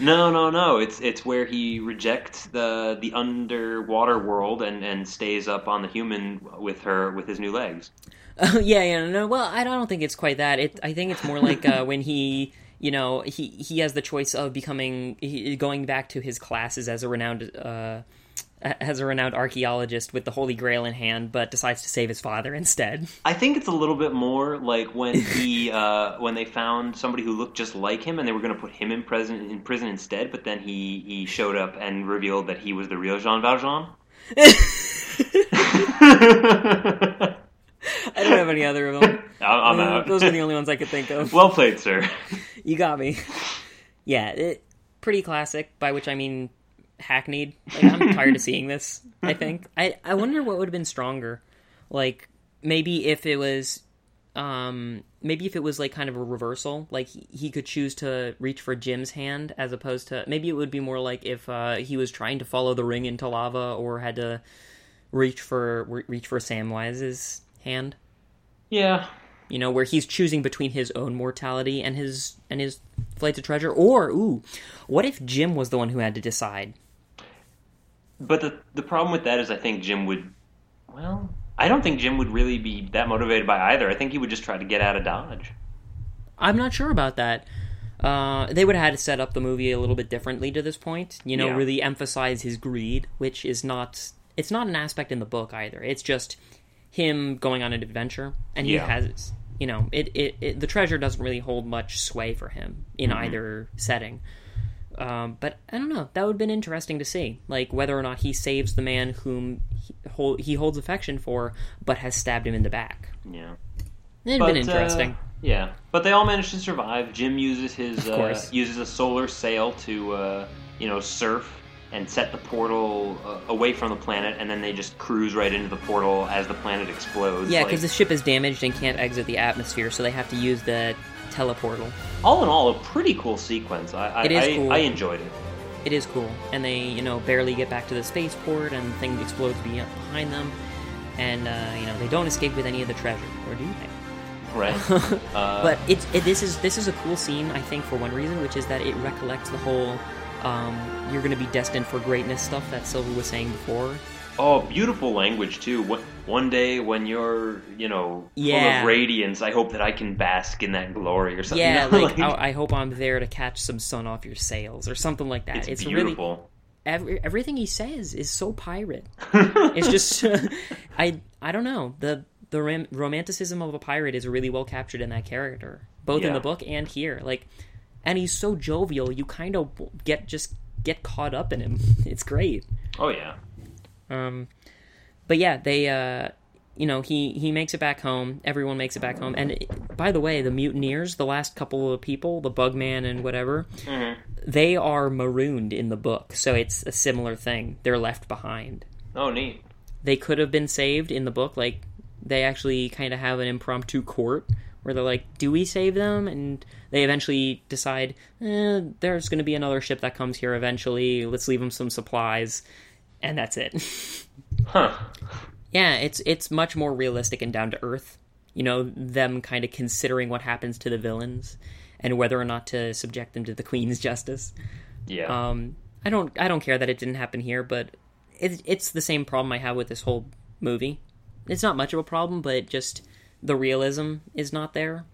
No, no, no. It's it's where he rejects the the underwater world and and stays up on the human with her with his new legs. Oh yeah, yeah, no. Well, I don't think it's quite that. It, I think it's more like uh, when he, you know, he he has the choice of becoming, he, going back to his classes as a renowned, uh, as a renowned archaeologist with the Holy Grail in hand, but decides to save his father instead. I think it's a little bit more like when he uh, when they found somebody who looked just like him and they were going to put him in prison in prison instead, but then he he showed up and revealed that he was the real Jean Valjean. I don't have any other of them. I'm Uh, out. Those are the only ones I could think of. well played, sir. You got me. Yeah, it, pretty classic. By which I mean hackneyed. Like, I'm tired of seeing this. I think. I I wonder what would have been stronger. Like maybe if it was, um, maybe if it was like kind of a reversal. Like he, he could choose to reach for Jim's hand as opposed to maybe it would be more like if uh, he was trying to follow the ring into lava or had to reach for re- reach for Samwise's hand Yeah, you know, where he's choosing between his own mortality and his and his flight to treasure. Or, ooh, what if Jim was the one who had to decide? But the the problem with that is I think Jim would. Well, I don't think Jim would really be that motivated by either. I think he would just try to get out of Dodge. I'm not sure about that. Uh, they would have had to set up the movie a little bit differently to this point. You know, Yeah. really emphasize his greed, which is not. It's not an aspect in the book either. It's just him going on an adventure, and he Yeah. has. You know, it, it, it the treasure doesn't really hold much sway for him in either setting. Um, but I don't know. That would have been interesting to see, like whether or not he saves the man whom he, hold, he holds affection for, but has stabbed him in the back. Yeah. It'd But, been interesting. uh, yeah, but they all managed to survive. Jim uses his uh, uses a solar sail to uh, you know surf and set the portal uh, away from the planet, and then they just cruise right into the portal as the planet explodes. Yeah, Like, because the ship is damaged and can't exit the atmosphere, so they have to use the teleportal. all in all, a pretty cool sequence. I I, It is I, cool. I enjoyed it. It is cool, and they you know barely get back to the spaceport, and the thing explodes behind them, and uh, you know they don't escape with any of the treasure, or do they? Right. Uh, but it's it, this is this is a cool scene I think for one reason, which is that it recollects the whole um, "you're going to be destined for greatness" stuff that Silver was saying before. Oh, beautiful language too. One- One day when you're, you know, full Yeah. of radiance, I hope that I can bask in that glory or something. Yeah, you know, like I, I hope I'm there to catch some sun off your sails or something like that. it's, really beautiful. every, everything he says is so pirate. it's just I I don't know the the ram- romanticism of a pirate is really well captured in that character, both in the book and here. Like, and he's so jovial, you kind of get just get caught up in him. It's great. oh yeah. Um, but yeah, they, uh, you know, he he makes it back home. Everyone makes it back home. And it- by the way, the mutineers, the last couple of people, the Bugman and whatever, they are marooned in the book. So it's a similar thing. They're left behind. Oh neat. They could have been saved in the book. Like they actually kind of have an impromptu court where they're like, "Do we save them?" And they eventually decide, eh, "There's going to be another ship that comes here eventually. Let's leave them some supplies." And that's it. Huh. Yeah, it's it's much more realistic and down to earth. You know, them kind of considering what happens to the villains and whether or not to subject them to the Queen's justice. Yeah. Um, I don't I don't care that it didn't happen here, but it, it's the same problem I have with this whole movie. It's not much of a problem, but just the realism is not there,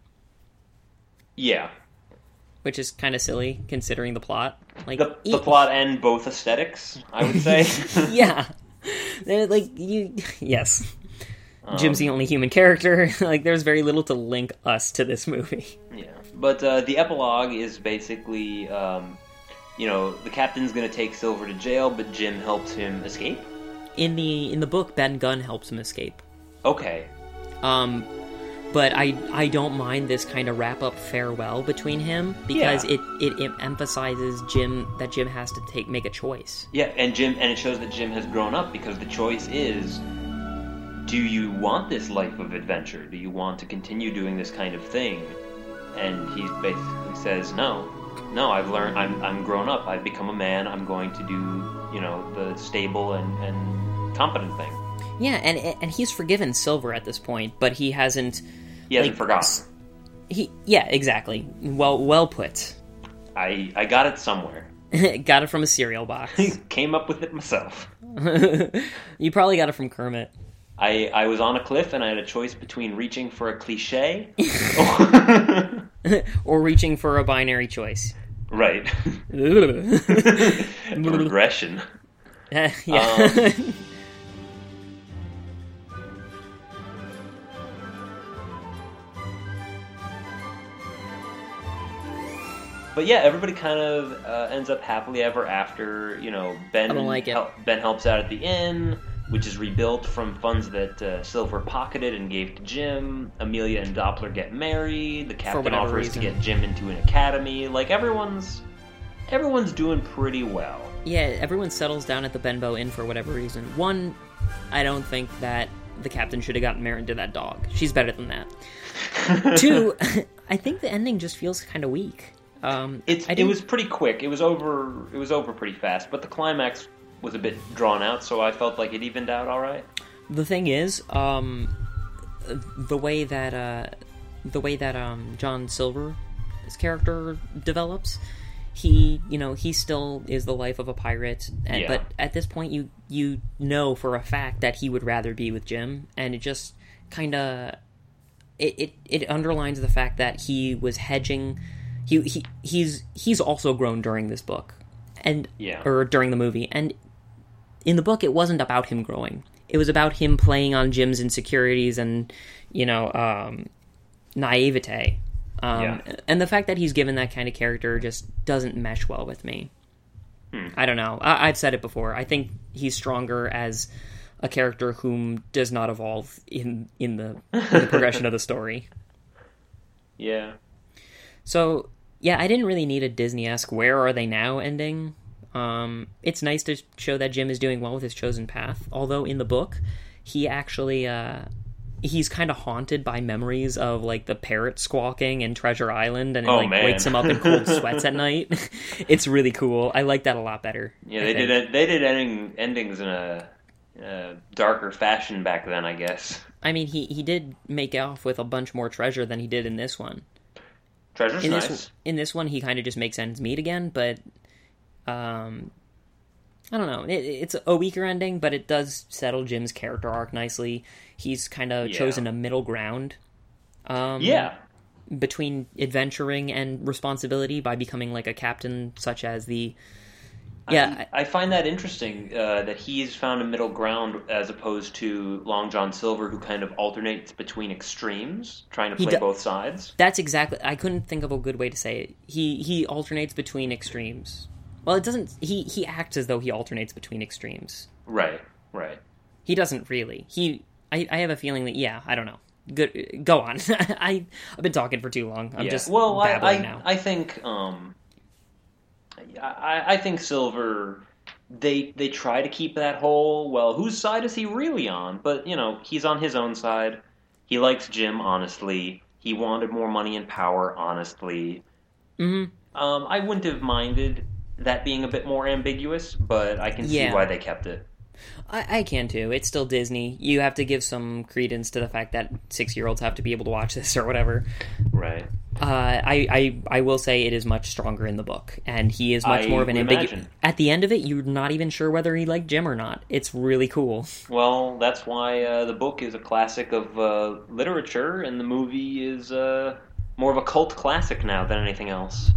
yeah. which is kind of silly considering the plot. Like The, the plot and both aesthetics, I would say. yeah, They're like you. Yes, Um, Jim's the only human character. like, there's very little to link us to this movie. Yeah, but uh, the epilogue is basically, um, you know, the captain's going to take Silver to jail, but Jim helps him escape. In the in the book, Ben Gunn helps him escape. Okay, Um, but I I don't mind this kind of wrap up farewell between him because Yeah. it, it it emphasizes Jim that Jim has to take make a choice. yeah, and Jim, and it shows that Jim has grown up because the choice is: Do you want this life of adventure? Do you want to continue doing this kind of thing? And he basically says, No, no. I've learned. I'm I'm grown up. I've become a man. I'm going to do, you know, the stable and and competent thing. Yeah, and and he's forgiven Silver at this point, but he hasn't. He hasn't Like, forgotten. He yeah, exactly. Well well put. I I got it somewhere. got it from a cereal box. Came up with it myself. you probably got it from Kermit. I, I was on a cliff and I had a choice between reaching for a cliche. or reaching for a binary choice. right. Progression. Yeah. Regression. But yeah, everybody kind of uh, ends up happily ever after. You know, Ben like hel- Ben helps out at the inn, which is rebuilt from funds that uh, Silver pocketed and gave to Jim. Amelia and Doppler get married. The captain offers reason. to get Jim into an academy. Like everyone's, everyone's doing pretty well. yeah, everyone settles down at the Benbow Inn for whatever reason. One, I don't think that the captain should have gotten married to that dog. She's better than that. Two, I think the ending just feels kind of weak. Um, It's it was pretty quick. It was over. It was over pretty fast. But the climax was a bit drawn out, so I felt like it evened out all right. the thing is, um, the way that uh, the way that um, John Silver's character develops, he you know he still is the life of a pirate, and, Yeah. but at this point you you know for a fact that he would rather be with Jim, and it just kind of it, it it underlines the fact that he was hedging. He, he he's he's also grown during this book, and Yeah. or during the movie, and in the book it wasn't about him growing. It was about him playing on Jim's insecurities and you know um, naivete. Um, Yeah. And the fact that he's given that kind of character just doesn't mesh well with me. I don't know. I- I've said it before. I think he's stronger as a character whom does not evolve in in the, in the progression of the story. Yeah. So yeah, I didn't really need a Disney-esque "Where are they now?" ending. Um, it's nice to show that Jim is doing well with his chosen path. Although in the book, he actually uh, he's kind of haunted by memories of like the parrot squawking and Treasure Island, and it Oh, like man. wakes him up in cold sweats at night. it's really cool. I like that a lot better. Yeah, they did it. They did ending, endings in a, in a darker fashion back then, I guess. I mean, he he did make off with a bunch more treasure than he did in this one. Treasure's in nice. this in this one he kind of just makes ends meet again but um i don't know it, it's a weaker ending but it does settle jim's character arc nicely he's kind of Yeah. chosen a middle ground um yeah, between adventuring and responsibility by becoming like a captain such as the yeah I, I find that interesting uh, that he's found a middle ground as opposed to Long John Silver, who kind of alternates between extremes, trying to play do- both sides. that's exactly i couldn't think of a good way to say it he he alternates between extremes well it doesn't he he acts as though he alternates between extremes Right, right. He doesn't really. He, I, I have a feeling that yeah, I don't know. Good, go on. I, I've been talking for too long. I'm yeah. just well, I, I, now. I think um, I, I think Silver. They they try to keep that whole well, whose side is he really on? But you know, he's on his own side. He likes Jim honestly. He wanted more money and power honestly. Mhm. Um, I wouldn't have minded that being a bit more ambiguous, but I can Yeah. see why they kept it. I, I can too. It's still Disney. You have to give some credence to the fact that six year olds have to be able to watch this or whatever. Right. Uh, I, I, I will say it is much stronger in the book, and he is much I more of an ambiguous. At the end of it, you're not even sure whether he liked Jim or not. It's really cool. Well, that's why uh, the book is a classic of uh, literature, and the movie is uh, more of a cult classic now than anything else.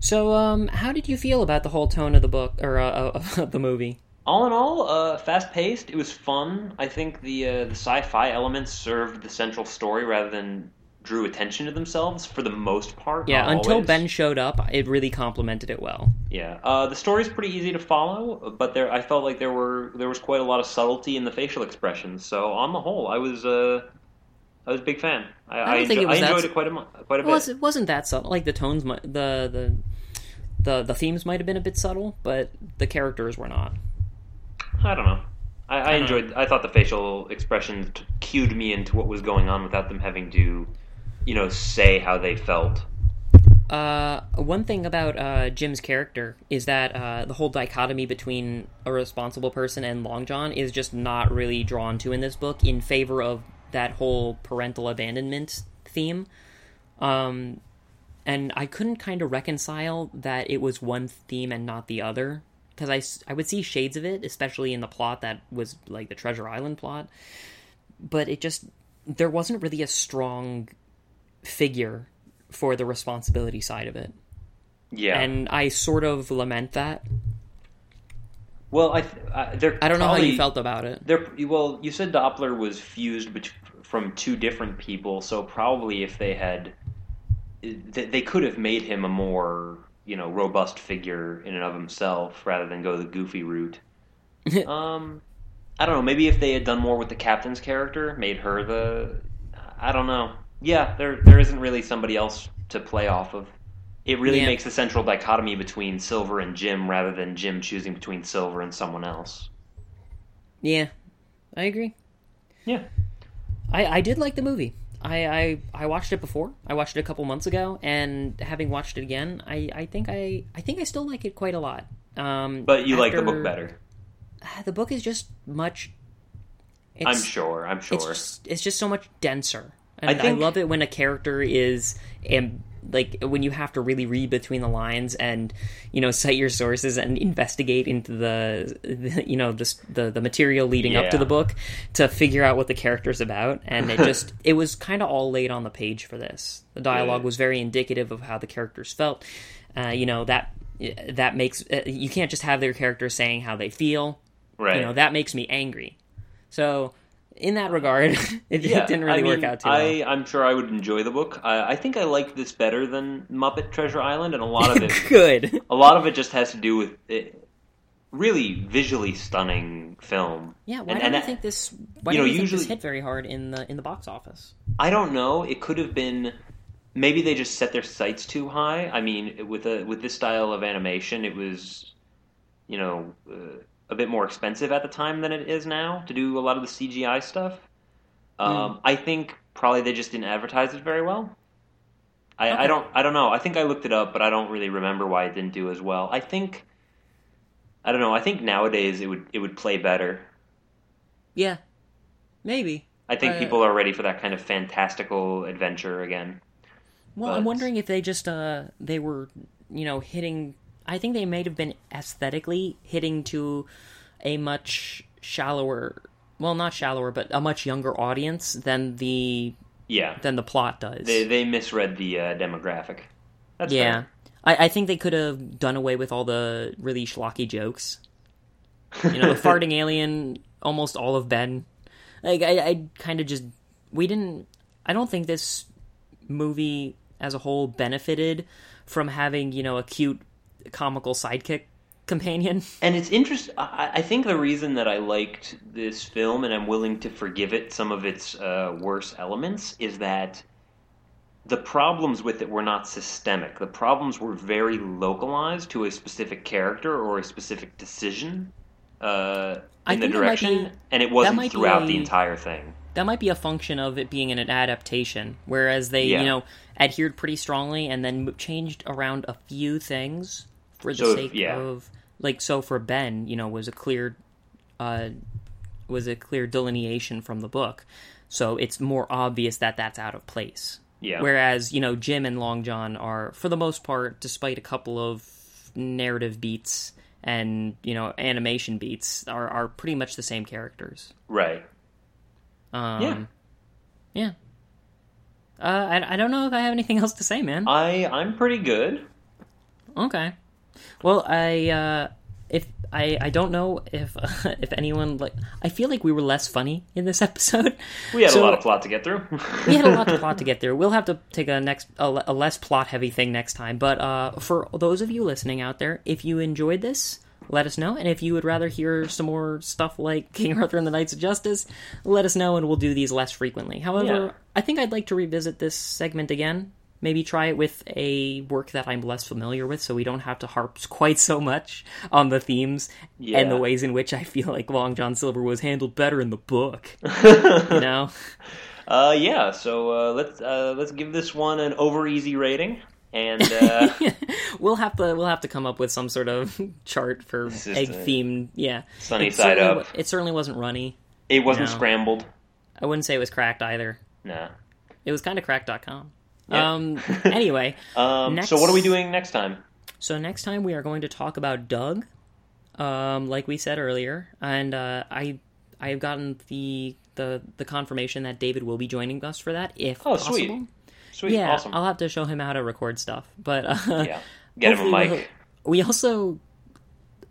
So, um, how did you feel about the whole tone of the book or uh, of the movie? All in all, uh, fast paced. It was fun. I think the uh, the sci-fi elements served the central story rather than drew attention to themselves for the most part. Yeah, until always. Ben showed up, it really complemented it well. Yeah, uh, the story's pretty easy to follow, but there I felt like there were there was quite a lot of subtlety in the facial expressions. So on the whole, I was uh, I was a big fan. I, don't I, think it was I enjoyed it quite a quite a It bit. it wasn't that subtle. Like the tones, the the the the themes might have been a bit subtle, but the characters were not. I don't know. I, I enjoyed. I thought the facial expressions t- cued me into what was going on without them having to, you know, say how they felt. Uh, one thing about uh, Jim's character is that uh, the whole dichotomy between a responsible person and Long John is just not really drawn to in this book in favor of that whole parental abandonment theme. Um, and I couldn't kind of reconcile that it was one theme and not the other because I, I would see shades of it, especially in the plot that was like the Treasure Island plot. But it just there wasn't really a strong figure for the responsibility side of it. Yeah. And I sort of lament that. well, I th- I, they're I don't know how you felt about it. They're well. You said Doppler was fused bet- from two different people, so probably if they had, they, they could have made him a more you know robust figure in and of himself rather than go the goofy route. um, I don't know. Maybe if they had done more with the captain's character, made her the, I don't know. Yeah, there there isn't really somebody else to play off of. It really Yeah. makes the central dichotomy between Silver and Jim rather than Jim choosing between Silver and someone else. Yeah, I agree. Yeah. I, I did like the movie. I, I I watched it before. I watched it a couple months ago, and having watched it again, I, I think I I think I still like it quite a lot. Um, But you like the book better. The book is just much. It's, I'm sure. I'm sure. It's just, it's just so much denser, and I I, love it when a character is and like when you have to really read between the lines and you know cite your sources and investigate into the, the you know the, s- the the material leading up to the book to figure out what the character's about. And it just it was kind of all laid on the page for this. The dialogue Good. was very indicative of how the characters felt. Uh, you know that that makes uh, you can't just have their characters saying how they feel. Right. you know that makes me angry. So in that regard it, yeah, it didn't really I work out too I, well I'm sure I would enjoy the book. I, I think I like this better than Muppet Treasure Island, and a lot of it, good a lot of it just has to do with it, really visually stunning film. yeah why And- don't you I- think this why you know, you think this usually- hit very hard in the in the box office I don't know. It could have been. Maybe they just set their sights too high. I mean, with a with this style of animation, it was you know, uh, a bit more expensive at the time than it is now to do a lot of the CGI stuff. Um, I think probably they just didn't advertise it very well. I, I don't I don't know. I think I looked it up, but I don't really remember why it didn't do as well. I think I don't know. I think nowadays it would it would play better. Yeah, maybe. I think Uh, people are ready for that kind of fantastical adventure again. Well, I'm wondering if they just uh they were you know hitting. I think they might have been aesthetically hitting to a much shallower, well, not shallower, but a much younger audience than the Yeah, than the plot does. they they misread the uh, demographic. That's yeah. I, I think they could have done away with all the really schlocky jokes. You know, the farting alien, almost all of Ben. Like I, I kind of just we didn't. I don't think this movie as a whole benefited from having you know a cute comical sidekick companion. And it's interesting. I, think the reason that I liked this film and I'm willing to forgive it some of its uh, worse elements is that the problems with it were not systemic. The problems were very localized to a specific character or a specific decision uh, in the think that might direction, be- and it wasn't throughout a- the entire thing. That might be a function of it being an adaptation, whereas they Yeah. you know adhered pretty strongly and then changed around a few things for the So, sake yeah. of like so for Ben, you know, was a clear uh was a clear delineation from the book. So it's more obvious that that's out of place. Yeah. Whereas, you know, Jim and Long John are for the most part despite a couple of narrative beats and, you know, animation beats are are pretty much the same characters. Right. Um Yeah. yeah. Uh, I, I don't know if I have anything else to say, man. I I'm pretty good. Okay. Well, I uh, if I I don't know if if anyone like I feel like we were less funny in this episode. We had So- a lot of plot to get through. we had a lot of plot to get through. We'll have to take a next a, a less plot heavy thing next time. But uh, for those of you listening out there, if you enjoyed this, let us know. And if you would rather hear some more stuff like King Arthur and the Knights of Justice, let us know, and we'll do these less frequently. However, Yeah. I think I'd like to revisit this segment again. Maybe try it with a work that I'm less familiar with, so we don't have to harp quite so much on the themes and the ways in which I feel like Long John Silver was handled better in the book. you know. Uh, yeah. So uh, let's uh, let's give this one an over easy rating, and uh, we'll have to we'll have to come up with some sort of chart for egg themed. Yeah, sunny It side up. It certainly wasn't runny. it wasn't No. scrambled. I wouldn't say it was cracked either. Nah. It was kind of cracked.com. Yeah. Um. Anyway, Um, Next- So what are we doing next time? so next time we are going to talk about Doug, um, like we said earlier, and uh, I I have gotten the the the confirmation that David will be joining us for that if Oh, possible. sweet. Sweet. Yeah, awesome. I'll have to show him how to record stuff, but uh, yeah. Get him a mic. we'll- We also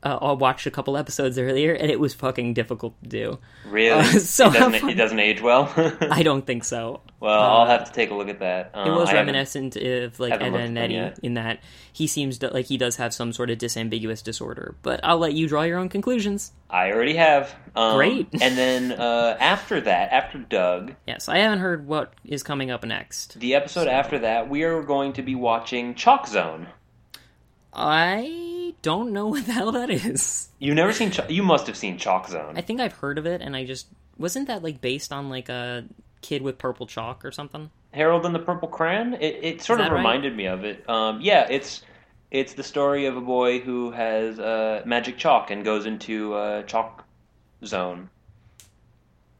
uh, I watched a couple episodes earlier, and it was fucking difficult to do. Really? Uh, so it, doesn't, it doesn't age well. I don't think so. well, I'll have to take a look at that. Uh, It was I reminiscent of like Ed and Eddy in that he seems to, like he does have some sort of disambiguous disorder. But I'll let you draw your own conclusions. I already have. Um, Great. and then uh, after that, after Doug, Yes, I haven't heard what is coming up next. the episode after that, we are going to be watching Chalk Zone. I don't know what the hell that is. You've never seen? Ch- you must have seen Chalk Zone. I think I've heard of it, and I just wasn't that like based on like a kid with purple chalk or something. Harold and the Purple Crayon. It, it sort of that right? reminded me of it. Um, yeah, it's it's the story of a boy who has uh, magic chalk and goes into uh, Chalk Zone.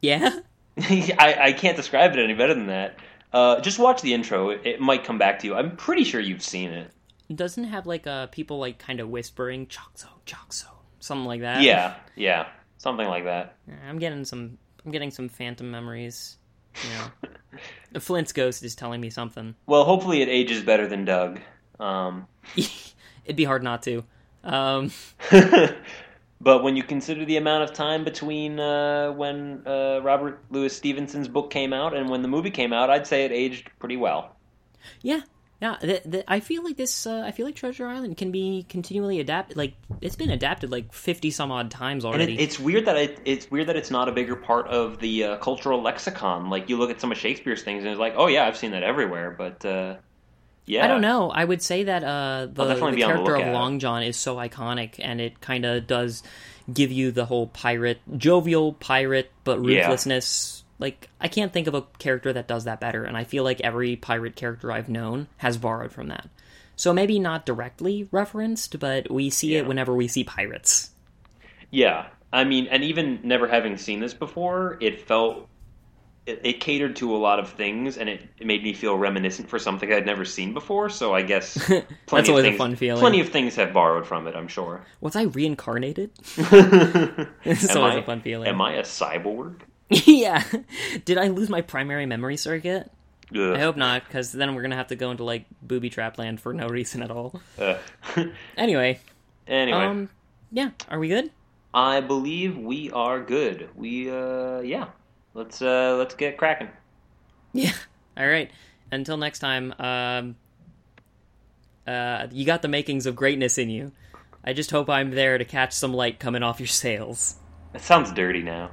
Yeah. I, I can't describe it any better than that. Uh, just watch the intro. It, it might come back to you. I'm pretty sure you've seen it. Doesn't have like uh people like kind of whispering chalk zone something like that Yeah, yeah, something like that. I'm getting some i'm getting some phantom memories you know flint's ghost is telling me something Well, hopefully it ages better than Doug. Um, it'd be hard not to um but when you consider the amount of time between uh, when uh, Robert Louis Stevenson's book came out and when the movie came out, I'd say it aged pretty well. yeah yeah th- th- i feel like this uh, i feel like treasure island can be continually adapted like it's been adapted like 50 some odd times already it, it's weird that it, it's weird that it's not a bigger part of the uh, cultural lexicon. Like you look at some of Shakespeare's things, and it's like, oh yeah, I've seen that everywhere. But uh, Yeah, I don't know. I would say that uh, the, the the character of. Long John is so iconic, and it kind of does give you the whole pirate, jovial pirate, but Yeah. Like I can't think of a character that does that better, and I feel like every pirate character I've known has borrowed from that. So maybe not directly referenced, but we see Yeah. it whenever we see pirates. Yeah, I mean, and even never having seen this before, it felt it, it catered to a lot of things, and it, it made me feel reminiscent for something I'd never seen before. So I guess plenty That's of always a things, fun feeling. Plenty of things have borrowed from it, I'm sure. Was I reincarnated? am it's always I, a fun feeling. Am I a cyborg? Yeah. Did I lose my primary memory circuit? Ugh. I hope not, because then we're gonna have to go into like booby trap land for no reason at all. Anyway, anyway, um, yeah, are we good? I believe we are good. We uh, yeah, let's uh, let's get cracking. Yeah. All right. Until next time, um, uh, you got the makings of greatness in you. I just hope I'm there to catch some light coming off your sails. It sounds dirty now.